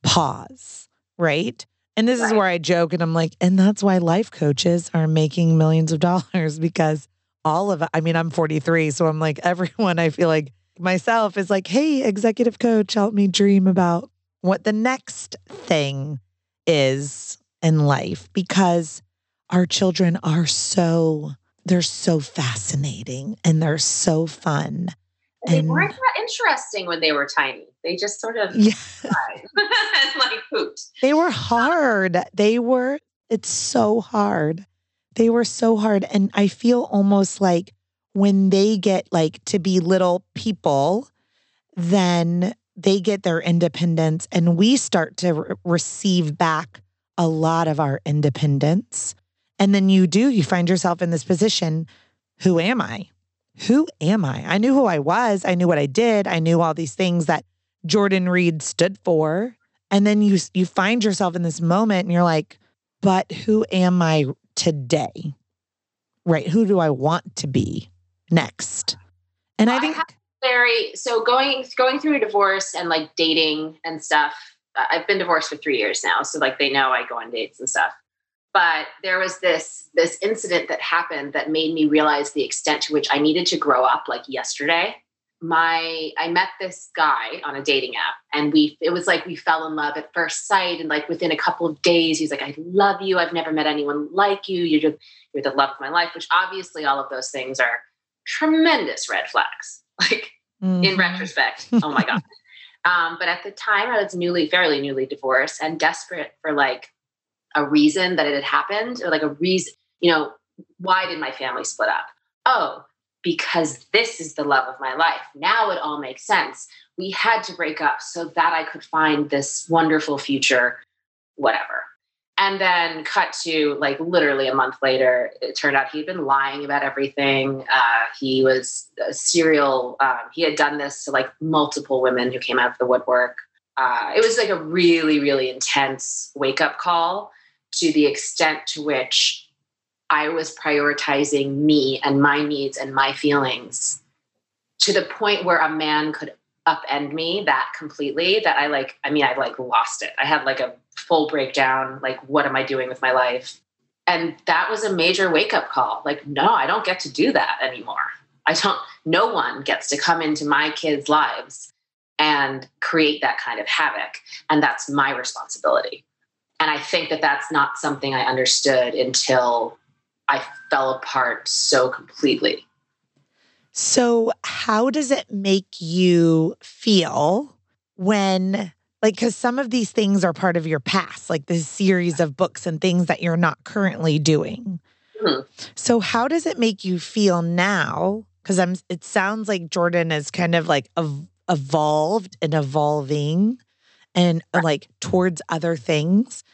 pause, right? And this is where I joke and I'm like, and that's why life coaches are making millions of dollars because all of I mean, I'm 43, so I'm like, everyone I feel like myself is like, hey, executive coach, help me dream about what the next thing is in life because our children are so, they're so fascinating and they're so fun. They And- weren't that interesting when they were tiny. They just sort of Yeah. and like pooped. They were hard. They were, it's so hard. They were so hard. And I feel almost like when they get like to be little people, then they get their independence and we start to re- receive back a lot of our independence. And then you do, you find yourself in this position who am I? Who am I? I knew who I was. I knew what I did. I knew all these things that Jordan Reid stood for. And then you you find yourself in this moment and you're like, but who am I today? Right? Who do I want to be next? And I I think have- Very so going going through a divorce and like dating and stuff. I've been divorced for three years now, so like they know I go on dates and stuff. But there was this this incident that happened that made me realize the extent to which I needed to grow up like yesterday. My I met this guy on a dating app and we it was like we fell in love at first sight and like within a couple of days he's like I love you I've never met anyone like you you're just you're the love of my life which obviously all of those things are tremendous red flags like in Mhm. retrospect. Oh my God. Um, but at the time, I was newly, fairly newly divorced and desperate for like a reason that it had happened or like a reason, you know, why did my family split up? Oh, because this is the love of my life. Now it all makes sense. We had to break up so that I could find this wonderful future, whatever. And then cut to like literally a month later, it turned out he'd been lying about everything. Uh, he was a serial, um, he had done this to like multiple women who came out of the woodwork. Uh, it was like a really, really intense wake up call to the extent to which I was prioritizing me and my needs and my feelings to the point where a man could upend me that completely that I like, I mean, I like lost it. I had like a full breakdown. Like, what am I doing with my life? And that was a major wake up call. Like, no, I don't get to do that anymore. I don't, no one gets to come into my kids' lives and create that kind of havoc. And that's my responsibility. And I think that that's not something I understood until I fell apart so completely. So, how does it make you feel when, like, because some of these things are part of your past, like this series of books and things that you're not currently doing? Mm-hmm. So, how does it make you feel now? Because I'm, it sounds like Jordan is kind of like ev- evolved and evolving and uh, like towards other things.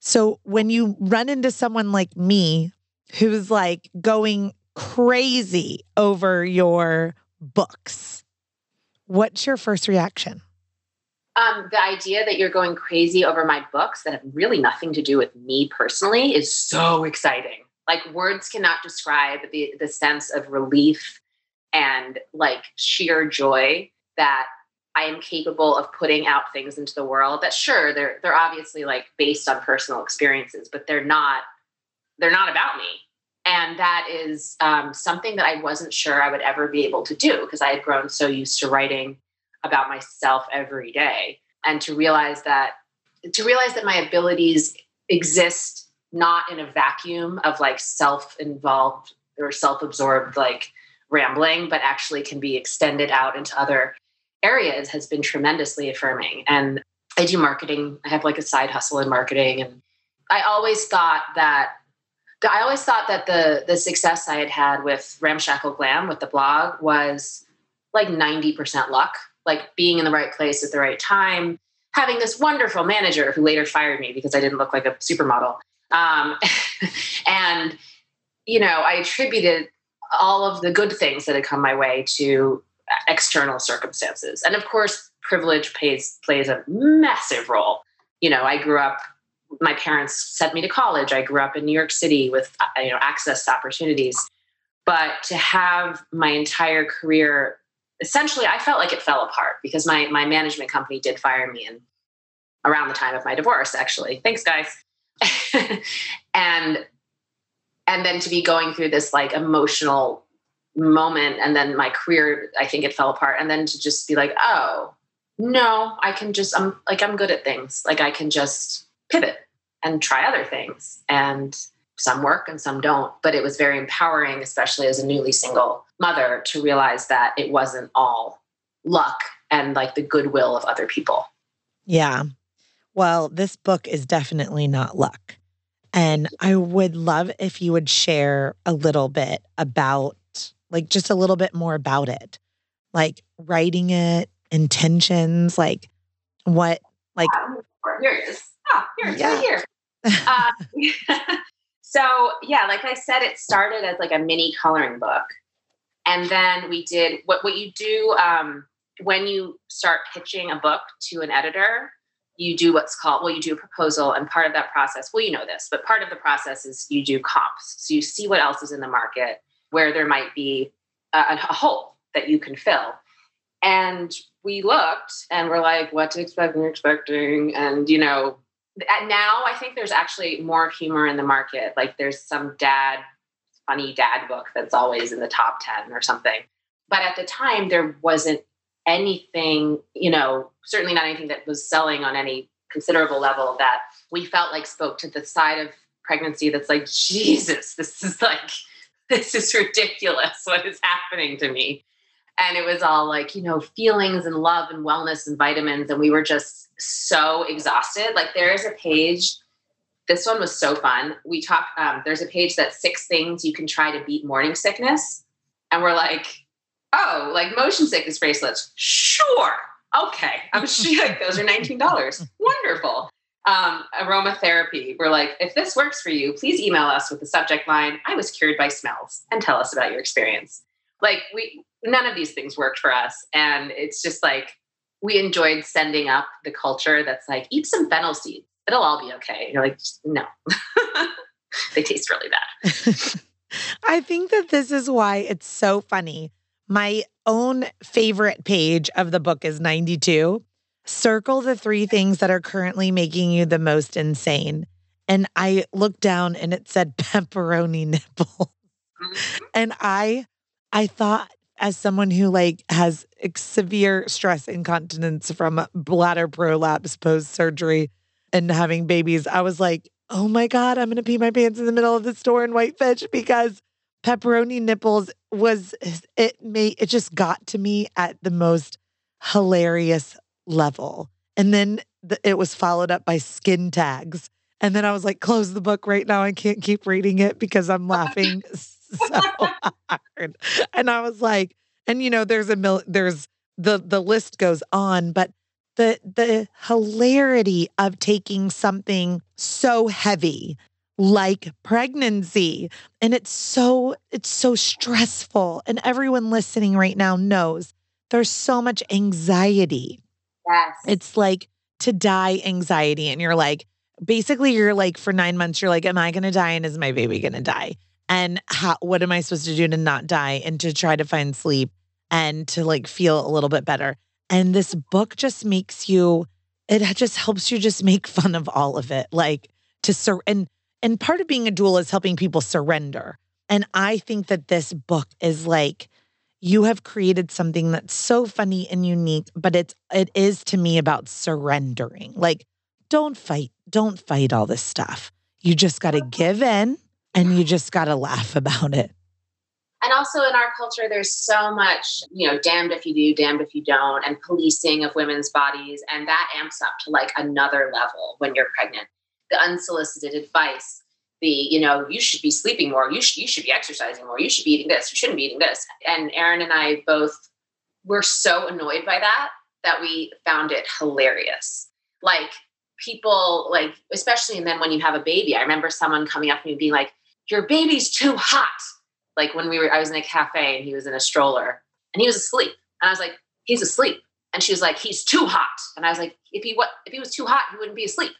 So, when you run into someone like me who's like going crazy over your books. What's your first reaction? Um, the idea that you're going crazy over my books that have really nothing to do with me personally is so exciting. Like words cannot describe the the sense of relief and like sheer joy that I am capable of putting out things into the world that sure they're they're obviously like based on personal experiences, but they're not they're not about me and that is um, something that I wasn't sure I would ever be able to do because I had grown so used to writing about myself every day. And to realize that, to realize that my abilities exist not in a vacuum of like self involved or self absorbed like rambling, but actually can be extended out into other areas has been tremendously affirming. And I do marketing, I have like a side hustle in marketing. And I always thought that I always thought that the the success I had had with Ramshackle Glam with the blog was like 90% luck, like being in the right place at the right time, having this wonderful manager who later fired me because I didn't look like a supermodel. Um, and, you know, I attributed all of the good things that had come my way to external circumstances. And of course, privilege plays plays a massive role. You know, I grew up my parents sent me to college. I grew up in New York City with uh, you know access to opportunities, but to have my entire career essentially, I felt like it fell apart because my my management company did fire me and around the time of my divorce. Actually, thanks guys, and and then to be going through this like emotional moment and then my career i think it fell apart and then to just be like oh no i can just i'm like i'm good at things like i can just pivot and try other things. And some work and some don't. But it was very empowering, especially as a newly single mother, to realize that it wasn't all luck and like the goodwill of other people. Yeah. Well, this book is definitely not luck. And I would love if you would share a little bit about, like, just a little bit more about it, like writing it, intentions, like what, like. Here it is. Ah, here, yeah. right here. uh, so yeah, like I said, it started as like a mini coloring book, and then we did what what you do um, when you start pitching a book to an editor. You do what's called well, you do a proposal, and part of that process, well, you know this, but part of the process is you do comps. So you see what else is in the market where there might be a, a hole that you can fill. And we looked and we're like, what to expect, we're expecting, and you know, now I think there's actually more humor in the market. Like there's some dad, funny dad book that's always in the top 10 or something. But at the time, there wasn't anything, you know, certainly not anything that was selling on any considerable level that we felt like spoke to the side of pregnancy that's like, Jesus, this is like, this is ridiculous. What is happening to me? and it was all like you know feelings and love and wellness and vitamins and we were just so exhausted like there is a page this one was so fun we talk um, there's a page that six things you can try to beat morning sickness And we're like, oh, like motion sickness bracelets. Sure. Okay. I'm sure like, those are $19. Wonderful. Um, aromatherapy. We're like, if this works for you, please email us with the subject line, I was cured by smells, and tell us about your experience. Like, we, none of these things worked for us. And it's just like, we enjoyed sending up the culture that's like, eat some fennel seeds. It'll all be okay. You're like, no, they taste really bad. I think that this is why it's so funny. My own favorite page of the book is 92. Circle the three things that are currently making you the most insane. And I looked down and it said pepperoni nipples. Mm-hmm. and I I thought as someone who like has severe stress incontinence from bladder prolapse post surgery and having babies, I was like, oh my God, I'm going to pee my pants in the middle of the store in Whitefish because pepperoni nipples was, it made, it just got to me at the most hilarious level. And then the, it was followed up by skin tags. And then I was like, close the book right now. I can't keep reading it because I'm laughing so hard. And I was like, and you know, there's a mil, there's the the list goes on, but the the hilarity of taking something so heavy like pregnancy and it's so it's so stressful and everyone listening right now knows there's so much anxiety yes it's like to die anxiety and you're like basically you're like for 9 months you're like am i going to die and is my baby going to die and how what am i supposed to do to not die and to try to find sleep and to like feel a little bit better and this book just makes you, it just helps you just make fun of all of it. Like to sur and and part of being a doula is helping people surrender. And I think that this book is like you have created something that's so funny and unique, but it's it is to me about surrendering. Like don't fight, don't fight all this stuff. You just got to give in and you just got to laugh about it and also in our culture there's so much you know damned if you do damned if you don't and policing of women's bodies and that amps up to like another level when you're pregnant the unsolicited advice you know you should be sleeping more you should you should be exercising more you should be eating this you shouldn't be eating this and erin and i both were so annoyed by that that we found it hilarious like people like especially and then when you have a baby i remember someone coming up to me and being like your baby's too hot like when we were, I was in a cafe and he was in a stroller and he was asleep. And I was like, he's asleep. And she was like, he's too hot. And I was like, if he what if he was too hot, he wouldn't be asleep.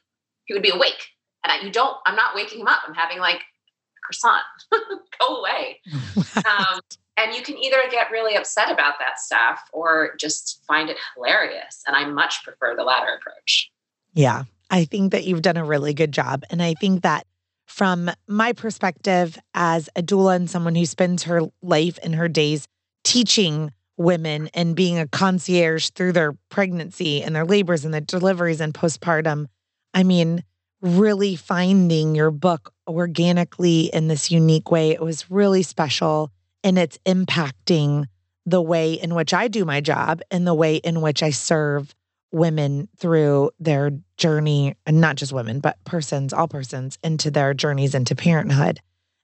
He would be awake. And I, you don't, I'm not waking him up. I'm having like a croissant. Go away. um, and you can either get really upset about that stuff or just find it hilarious. And I much prefer the latter approach. Yeah. I think that you've done a really good job. And I think that from my perspective as a doula and someone who spends her life and her days teaching women and being a concierge through their pregnancy and their labors and their deliveries and postpartum. I mean, really finding your book organically in this unique way. It was really special and it's impacting the way in which I do my job and the way in which I serve women through their journey, and not just women, but persons, all persons, into their journeys into parenthood.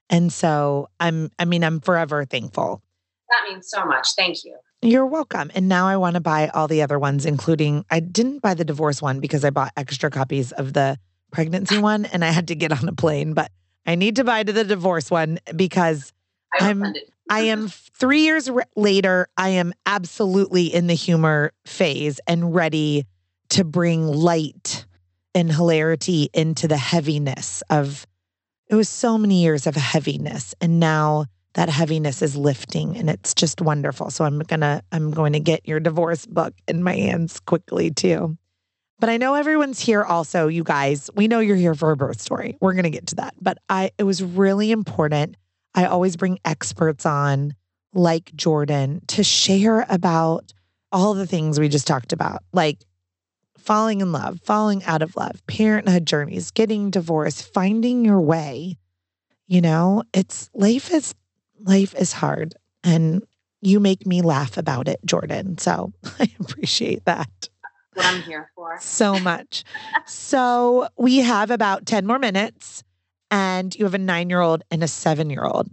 And so I'm, I mean, I'm forever thankful. That means so much. Thank you. You're welcome. And now I want to buy all the other ones, including I didn't buy the divorce one because I bought extra copies of the pregnancy one and I had to get on a plane, but I need to buy to the divorce one because I'm I am three years re- later. I am absolutely in the humor phase and ready to bring light and hilarity into the heaviness of. It was so many years of heaviness, and now that heaviness is lifting, and it's just wonderful. So I'm gonna I'm going to get your divorce book in my hands quickly too. But I know everyone's here also, you guys. We know you're here for a birth story. We're going to get to that. But I it was really important I always bring experts on like Jordan to share about all the things we just talked about, like falling in love, falling out of love, parenthood journeys, getting divorced, finding your way. You know, it's life is life is hard and you make me laugh about it, Jordan. So I appreciate that. What I'm here for. So much. so we have about 10 more minutes and you have a nine year old and a seven year old.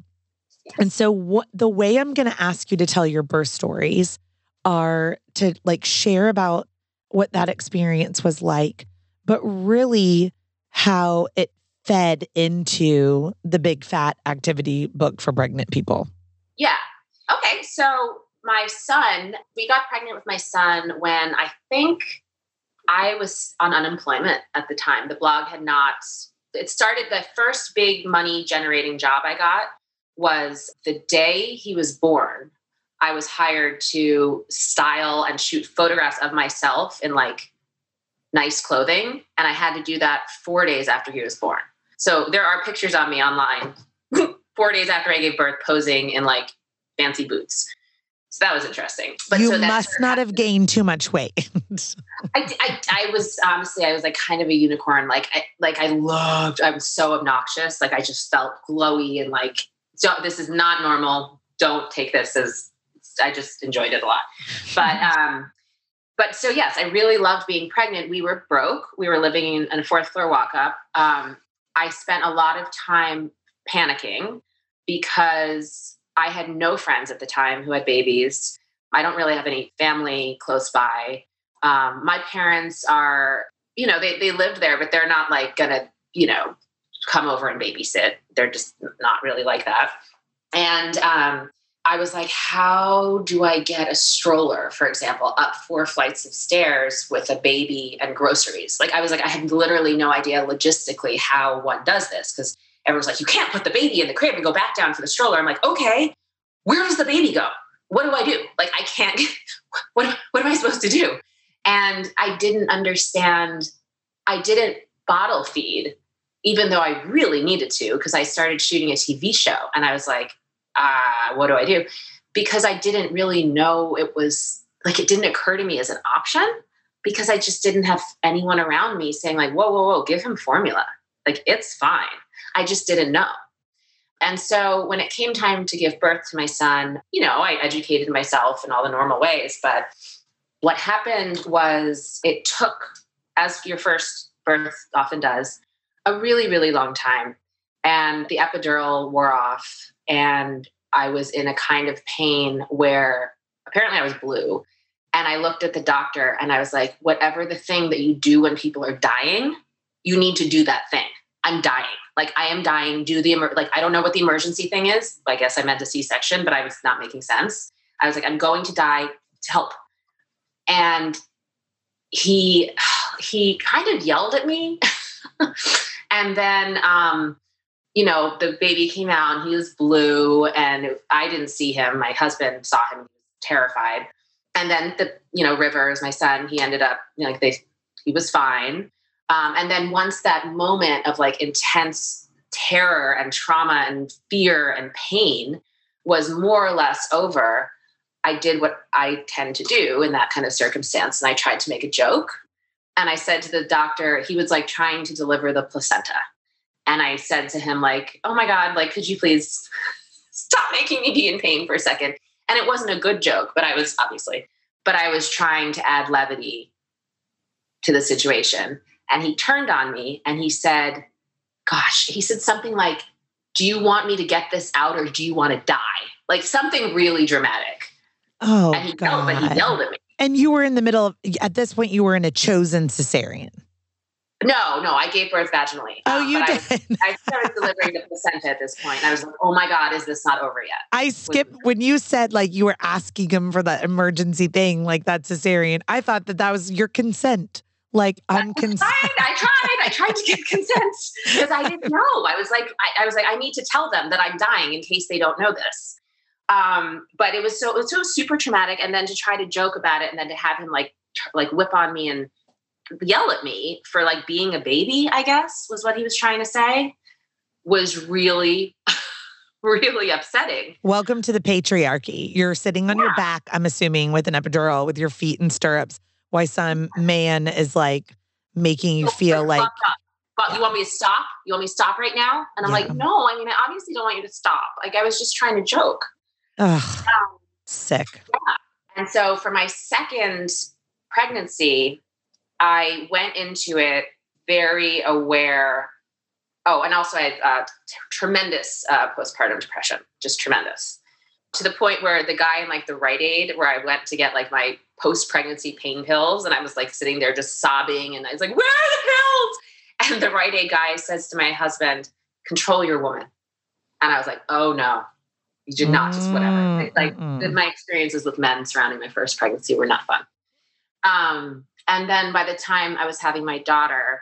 And so what the way I'm going to ask you to tell your birth stories are to like share about what that experience was like, but really how it fed into the big fat activity book for pregnant people. Yeah. Okay. So my son, we got pregnant with my son when I think I was on unemployment at the time. The blog had not, it started the first big money generating job I got was the day he was born. I was hired to style and shoot photographs of myself in like nice clothing. And I had to do that four days after he was born. So there are pictures on me online four days after I gave birth posing in like fancy boots. So that was interesting. But you so must not have gained too much weight. I, I, I, was honestly, I was like kind of a unicorn. Like, I, like I loved, I was so obnoxious. Like I just felt glowy and like, so this is not normal. Don't take this as, I just enjoyed it a lot. But, um, but so yes, I really loved being pregnant. We were broke. We were living in, in a fourth floor walk up. Um, I spent a lot of time panicking because I had no friends at the time who had babies. I don't really have any family close by. Um, my parents are, you know, they, they lived there, but they're not like gonna, you know, come over and babysit. They're just not really like that. And um, I was like, how do I get a stroller, for example, up four flights of stairs with a baby and groceries? Like, I was like, I had literally no idea logistically how one does this because everyone's like, you can't put the baby in the crib and go back down for the stroller. I'm like, okay, where does the baby go? What do I do? Like, I can't, what, what am I supposed to do? And I didn't understand, I didn't bottle feed, even though I really needed to, because I started shooting a TV show and I was like, uh, what do I do? Because I didn't really know it was like it didn't occur to me as an option because I just didn't have anyone around me saying, like, whoa, whoa, whoa, give him formula. Like, it's fine. I just didn't know. And so when it came time to give birth to my son, you know, I educated myself in all the normal ways. But what happened was it took, as your first birth often does, a really, really long time. And the epidural wore off and I was in a kind of pain where apparently I was blue. And I looked at the doctor and I was like, whatever the thing that you do when people are dying, you need to do that thing. I'm dying. Like I am dying. Do the like I don't know what the emergency thing is. I guess I meant a C-section, but I was not making sense. I was like, I'm going to die. To help. And he he kind of yelled at me. and then um you know, the baby came out and he was blue and I didn't see him. My husband saw him, he was terrified. And then the, you know, Rivers, my son, he ended up, you know, like they, he was fine. Um, and then once that moment of like intense terror and trauma and fear and pain was more or less over, I did what I tend to do in that kind of circumstance. And I tried to make a joke. And I said to the doctor, he was like trying to deliver the placenta and I said to him, like, oh my God, like, could you please stop making me be in pain for a second? And it wasn't a good joke, but I was obviously, but I was trying to add levity to the situation. And he turned on me and he said, gosh, he said something like, do you want me to get this out or do you want to die? Like something really dramatic. Oh, and he God. Yelled, but he yelled at me. And you were in the middle of, at this point, you were in a chosen cesarean. No, no, I gave birth vaginally. Oh, um, you did. I, I, started delivering the placenta at this point. I was like, oh my God, is this not over yet? I skipped when you said like you were asking him for that emergency thing, like that cesarean. I thought that that was your consent. Like I'm consent. I tried. I tried to get consent because I didn't know. I was like, I, I, was like, I need to tell them that I'm dying in case they don't know this. Um, but it was so it was so super traumatic, and then to try to joke about it, and then to have him like like whip on me and yell at me for like being a baby, I guess was what he was trying to say, was really, really upsetting. Welcome to the patriarchy. You're sitting on yeah. your back, I'm assuming, with an epidural with your feet in stirrups, why some man is like making you feel like. But you want me to stop? You want me to stop right now? And I'm yeah. like, no, I mean, I obviously don't want you to stop. Like, I was just trying to joke. Ugh, um, sick. Yeah. And so for my second pregnancy, I went into it very aware oh, and also I had uh, t- tremendous uh, postpartum depression, just tremendous. To the point where the guy in like the Rite Aid, where I went to get like my post pregnancy pain pills, and I was like sitting there just sobbing, and I was like, "Where are the pills?" And the Rite Aid guy says to my husband, "Control your woman," and I was like, "Oh no." You did not just whatever. Mm, Like mm-mm. my experiences with men surrounding my first pregnancy were not fun. Um, and then by the time I was having my daughter,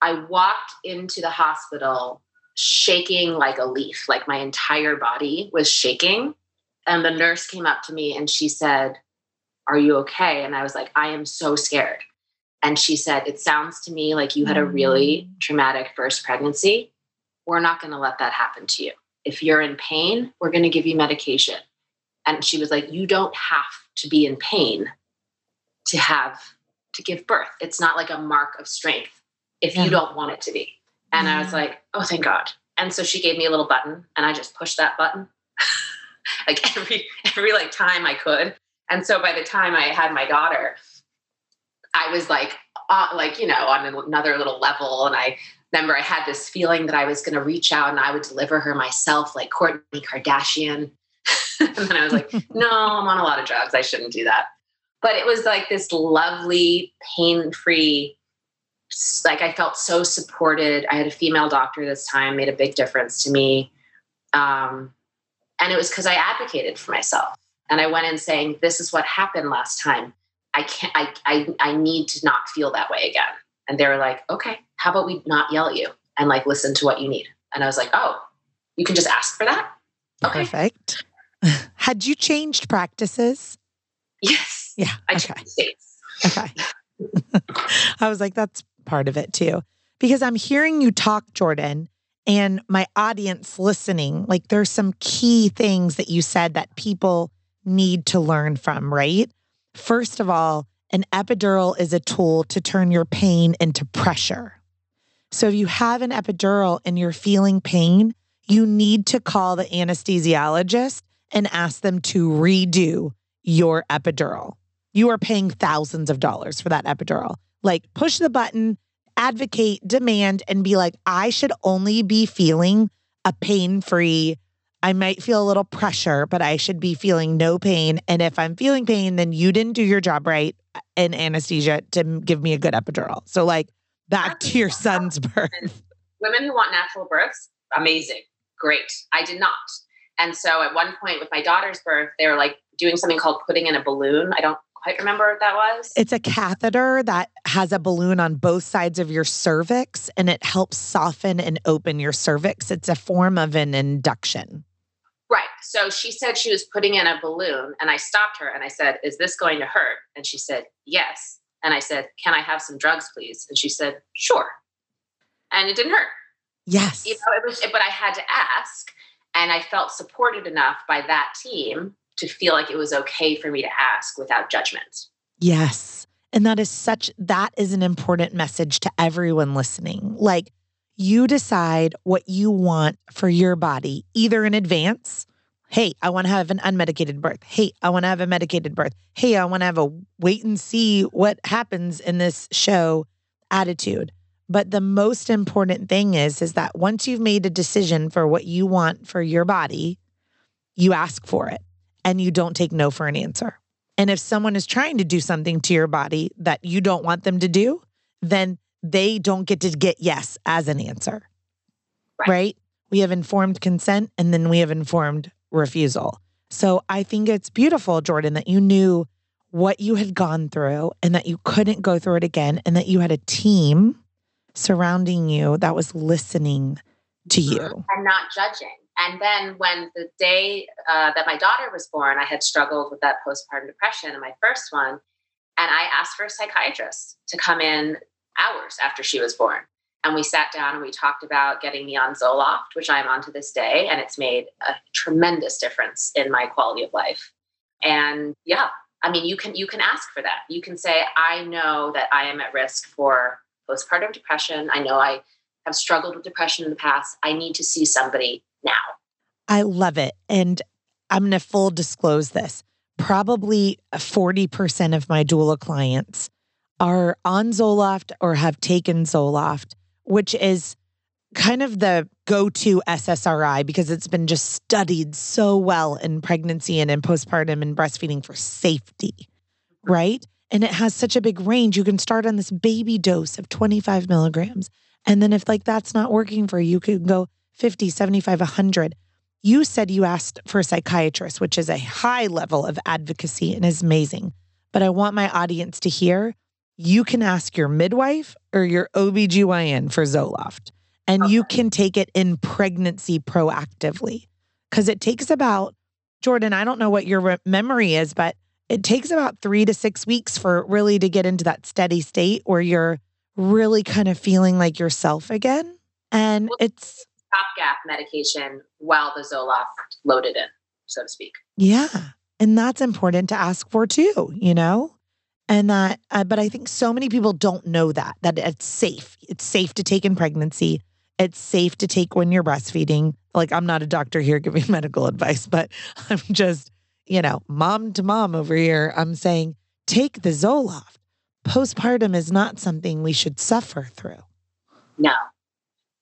I walked into the hospital shaking like a leaf, like my entire body was shaking. And the nurse came up to me and she said, Are you okay? And I was like, I am so scared. And she said, It sounds to me like you had a really mm. traumatic first pregnancy. We're not going to let that happen to you. If you're in pain, we're going to give you medication. And she was like, You don't have to be in pain to have to give birth. It's not like a mark of strength if Yeah. you don't want it to be. And I was like, oh, thank God. And so she gave me a little button and I just pushed that button like every, every like time I could. And so by the time I had my daughter, I was like, uh, like, you know, on another little level. And I remember I had this feeling that I was going to reach out and I would deliver her myself like Kourtney Kardashian. and then I was like, no, I'm on a lot of drugs. I shouldn't do that. But it was like this lovely, pain free, like I felt so supported. I had a female doctor this time, made a big difference to me. Um, and it was because I advocated for myself. And I went in saying, this is what happened last time. I can't, I, I, I need to not feel that way again. And they were like, okay, how about we not yell at you and like listen to what you need? And I was like, oh, you can just ask for that? Okay. Perfect. Had you changed practices? Yes. Yeah. I okay. changed states. Okay. I was like, that's part of it too. Because I'm hearing you talk, Jordan, and my audience listening, like there's some key things that you said that people need to learn from, right? First of all, an epidural is a tool to turn your pain into pressure. So if you have an epidural and you're feeling pain, you need to call the anesthesiologist and ask them to redo your epidural. You are paying thousands of dollars for that epidural. Like, push the button, advocate, demand, and be like, I should only be feeling a pain free. I might feel a little pressure, but I should be feeling no pain. And if I'm feeling pain, then you didn't do your job right uh, in anesthesia to give me a good epidural. So, like, back to your son's birth. Women who want natural births, amazing, great. I did not. And so at one point with my daughter's birth, they were like doing something called putting in a balloon. I don't quite remember what that was. It's a catheter that has a balloon on both sides of your cervix and it helps soften and open your cervix. It's a form of an induction. Right. So she said she was putting in a balloon, and I stopped her and I said, Is this going to hurt? And she said, Yes. And I said, Can I have some drugs, please? And she said, Sure. And it didn't hurt. Yes. You know, it was, but I had to ask, and I felt supported enough by that team to feel like it was okay for me to ask without judgment. Yes. And that is such, that is an important message to everyone listening. Like you decide what you want for your body, either in advance. Hey, I want to have an unmedicated birth. Hey, I want to have a medicated birth. Hey, I want to have a wait and see what happens in this show attitude. But the most important thing is is that once you've made a decision for what you want for your body, you ask for it and you don't take no for an answer. And if someone is trying to do something to your body that you don't want them to do, then they don't get to get yes as an answer. Right. Right? We have informed consent and then we have informed refusal. So I think it's beautiful, Jordan, that you knew what you had gone through and that you couldn't go through it again and that you had a team surrounding you that was listening to mm-hmm. you. and not judging. And then when the day uh, that my daughter was born, I had struggled with that postpartum depression in my first one. And I asked for a psychiatrist to come in hours after she was born. And we sat down and we talked about getting me on Zoloft, which I'm on to this day. And it's made a tremendous difference in my quality of life. And yeah, I mean, you can you can ask for that. You can say, I know that I am at risk for postpartum depression. I know I have struggled with depression in the past. I need to see somebody. I love it. And I'm going to full disclose this. Probably 40% of my doula clients are on Zoloft or have taken Zoloft, which is kind of the go to SSRI because it's been just studied so well in pregnancy and in postpartum and breastfeeding for safety, right? And it has such a big range. You can start on this baby dose of 25 milligrams. And then if like that's not working for you, you can go 50, 75, 100. You said you asked for a psychiatrist, which is a high level of advocacy and is amazing. But I want my audience to hear you can ask your midwife or your OBGYN for Zoloft and okay. you can take it in pregnancy proactively because it takes about jordan i don't know what your memory is but it takes about three to six weeks for really to get into that steady state where you're really kind of feeling like yourself again and it's stopgap medication while the zoloft loaded in so to speak yeah and that's important to ask for too you know and that uh, but i think so many people don't know that that it's safe it's safe to take in pregnancy it's safe to take when you're breastfeeding. Like, I'm not a doctor here giving medical advice, but I'm just, you know, mom to mom over here. I'm saying take the Zoloft. Postpartum is not something we should suffer through. No.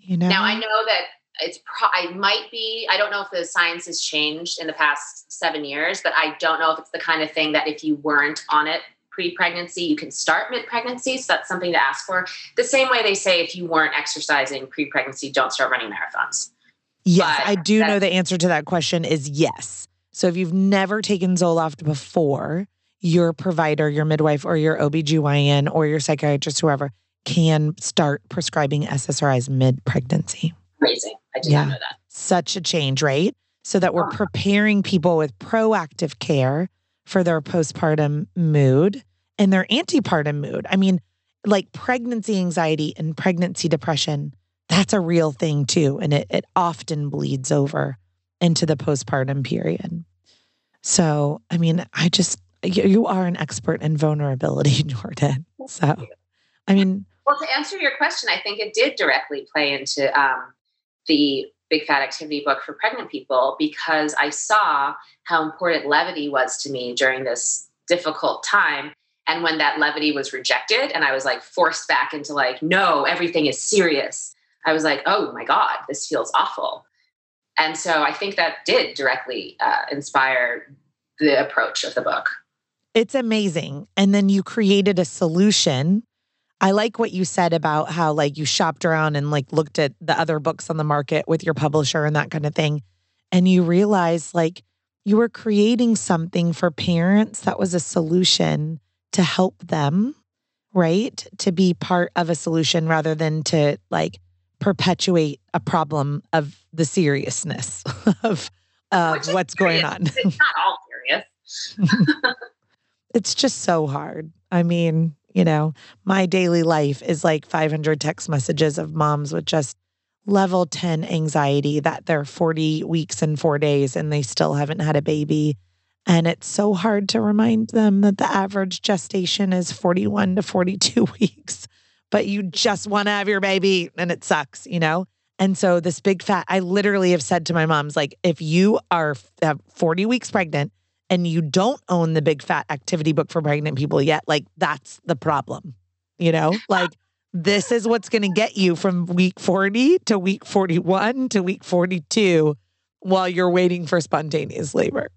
You know? Now, I know that it's, pro- I might be, I don't know if the science has changed in the past seven years, but I don't know if it's the kind of thing that if you weren't on it pre pregnancy, you can start mid pregnancy. So that's something to ask for. The same way they say if you weren't exercising pre pregnancy, don't start running marathons. Yes, but I do know the answer to that question is yes. So if you've never taken Zoloft before, your provider, your midwife, or your OBGYN or your psychiatrist, whoever, can start prescribing SSRIs mid pregnancy. Amazing. I did yeah. not know that. Such a change, right? So that we're preparing people with proactive care for their postpartum mood and their antepartum mood. I mean, like pregnancy anxiety and pregnancy depression, that's a real thing too. And it, it often bleeds over into the postpartum period. So, I mean, I just, you are an expert in vulnerability, Jordan. So, I mean, well, to answer your question, I think it did directly play into um, the Big Fat Activity book for pregnant people because I saw how important levity was to me during this difficult time. And when that levity was rejected and I was like forced back into like, no, everything is serious, I was like, oh my God, this feels awful. And so I think that did directly uh, inspire the approach of the book. It's amazing. And then you created a solution I like what you said about how like you shopped around and like looked at the other books on the market with your publisher and that kind of thing. And you realized like you were creating something for parents that was a solution to help them, right? To be part of a solution rather than to like perpetuate a problem of the seriousness of of what's serious. going on. It's not all serious. it's just so hard. I mean, you know, my daily life is like 500 text messages of moms with just level 10 anxiety that they're 40 weeks and four days and they still haven't had a baby. And it's so hard to remind them that the average gestation is 41 to 42 weeks, but you just want to have your baby and it sucks, you know? And so this big fat, I literally have said to my moms, like, if you are 40 weeks pregnant and you don't own the big fat activity book for pregnant people yet, like that's the problem. You know, like this is what's going to get you from week 40 to week 41 to week 42 while you're waiting for spontaneous labor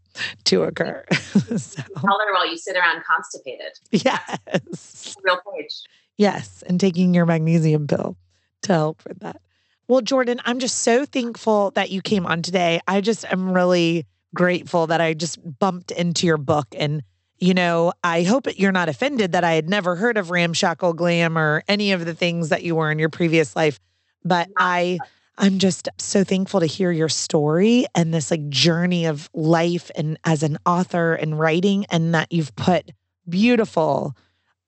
to occur. so. Tell her while you sit around constipated. Yes. Real page. Yes. And taking your magnesium pill to help with that. Well, Jordan, I'm just so thankful that you came on today. I just am really grateful that I just bumped into your book. And, you know, I hope you're not offended that I had never heard of Ramshackle Glam or any of the things that you were in your previous life. But I. I'm just so thankful to hear your story and this like journey of life and as an author and writing, and that you've put beautiful,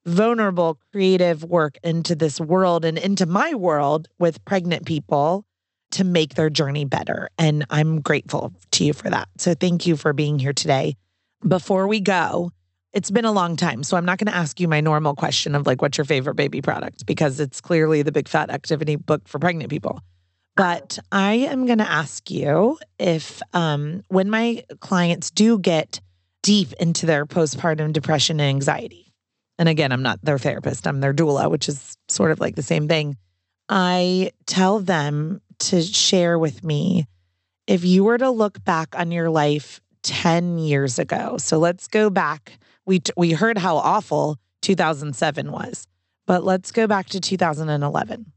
vulnerable, creative work into this world and into my world with pregnant people to make their journey better. And I'm grateful to you for that. So thank you for being here today. Before we go, it's been a long time. So I'm not going to ask you my normal question of like, what's your favorite baby product? Because it's clearly the Big Fat Activity book for pregnant people. But I am going to ask you if, um, when my clients do get deep into their postpartum depression and anxiety, and again, I'm not their therapist, I'm their doula, which is sort of like the same thing I tell them to share with me if you were to look back on your life 10 years ago. So let's go back. We t- we heard how awful 2007 was. But let's go back to 2011.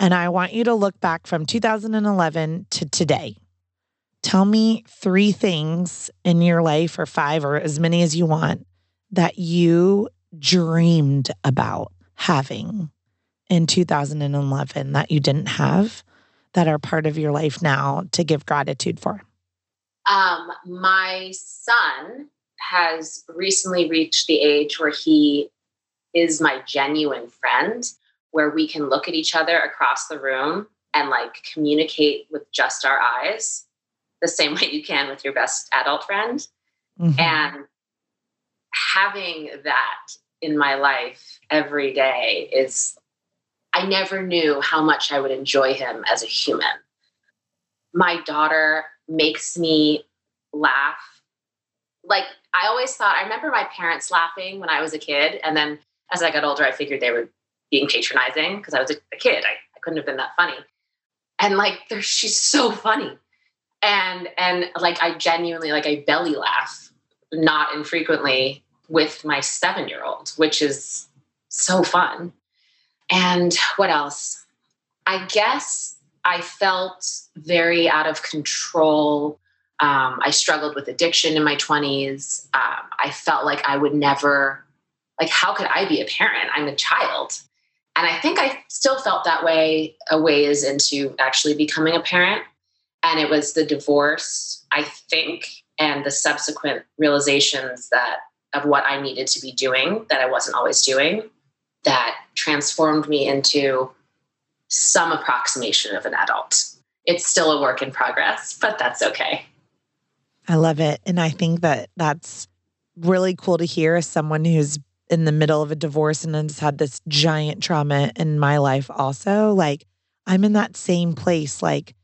And I want you to look back from 2011 to today. Tell me three things in your life, or five, or as many as you want, that you dreamed about having in 2011 that you didn't have that are part of your life now to give gratitude for? Um, my son has recently reached the age where he is my genuine friend, where we can look at each other across the room and like communicate with just our eyes the same way you can with your best adult friend. Mm-hmm. And having that in my life every day is, I never knew how much I would enjoy him as a human. My daughter makes me laugh. Like, I always thought, I remember my parents laughing when I was a kid. And then as I got older, I figured they were being patronizing because I was a, kid. I, I, couldn't have been that funny. And like, she's so funny. And, and like, I genuinely, like, I belly laugh not infrequently with my seven year old, which is so fun. And what else? I guess I felt very out of control. Um, I struggled with addiction in my 20s. Um, I felt like I would never like how could i be a parent i'm a child and i think i still felt that way a ways into actually becoming a parent and it was the divorce i think and the subsequent realizations that of what i needed to be doing that i wasn't always doing that transformed me into some approximation of an adult. It's still a work in progress but that's okay. I love it. And i think that that's really cool to hear as someone who's in the middle of a divorce and has had this giant trauma in my life also like i'm in that same place. Like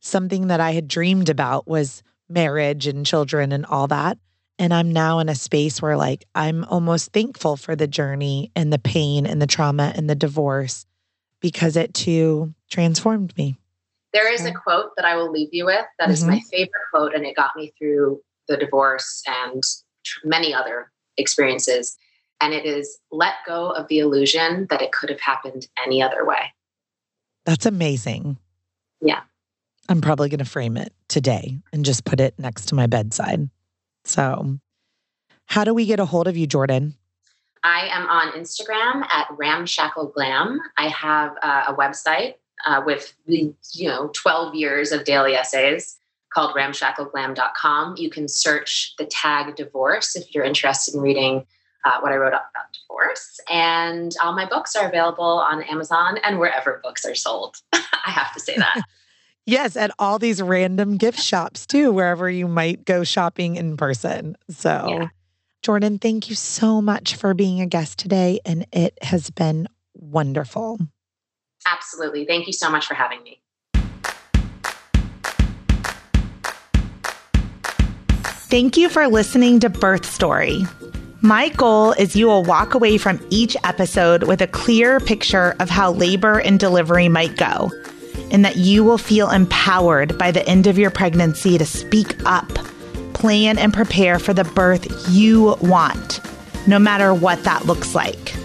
something that i had dreamed about was marriage and children and all that and i'm now in a space where like i'm almost thankful for the journey and the pain and the trauma and the divorce because it too transformed me there is a quote that i will leave you with that mm-hmm. is my favorite quote and it got me through the divorce and many other experiences and it is let go of the illusion that it could have happened any other way. That's amazing. Yeah. I'm probably going to frame it today and just put it next to my bedside. So, how do we get a hold of you, Jordan? I am on Instagram at Ramshackle Glam. I have uh, a website uh, with the you know 12 years of daily essays called ramshackleglam.com. You can search the tag divorce if you're interested in reading uh, what I wrote about divorce. And all my books are available on Amazon and wherever books are sold. I have to say that. Yes, at all these random gift shops too, wherever you might go shopping in person. So, yeah. Jordan, thank you so much for being a guest today. And it has been wonderful. Absolutely. Thank you so much for having me. Thank you for listening to Birth Story. My goal is you will walk away from each episode with a clear picture of how labor and delivery might go, and that you will feel empowered by the end of your pregnancy to speak up, plan, and prepare for the birth you want, no matter what that looks like.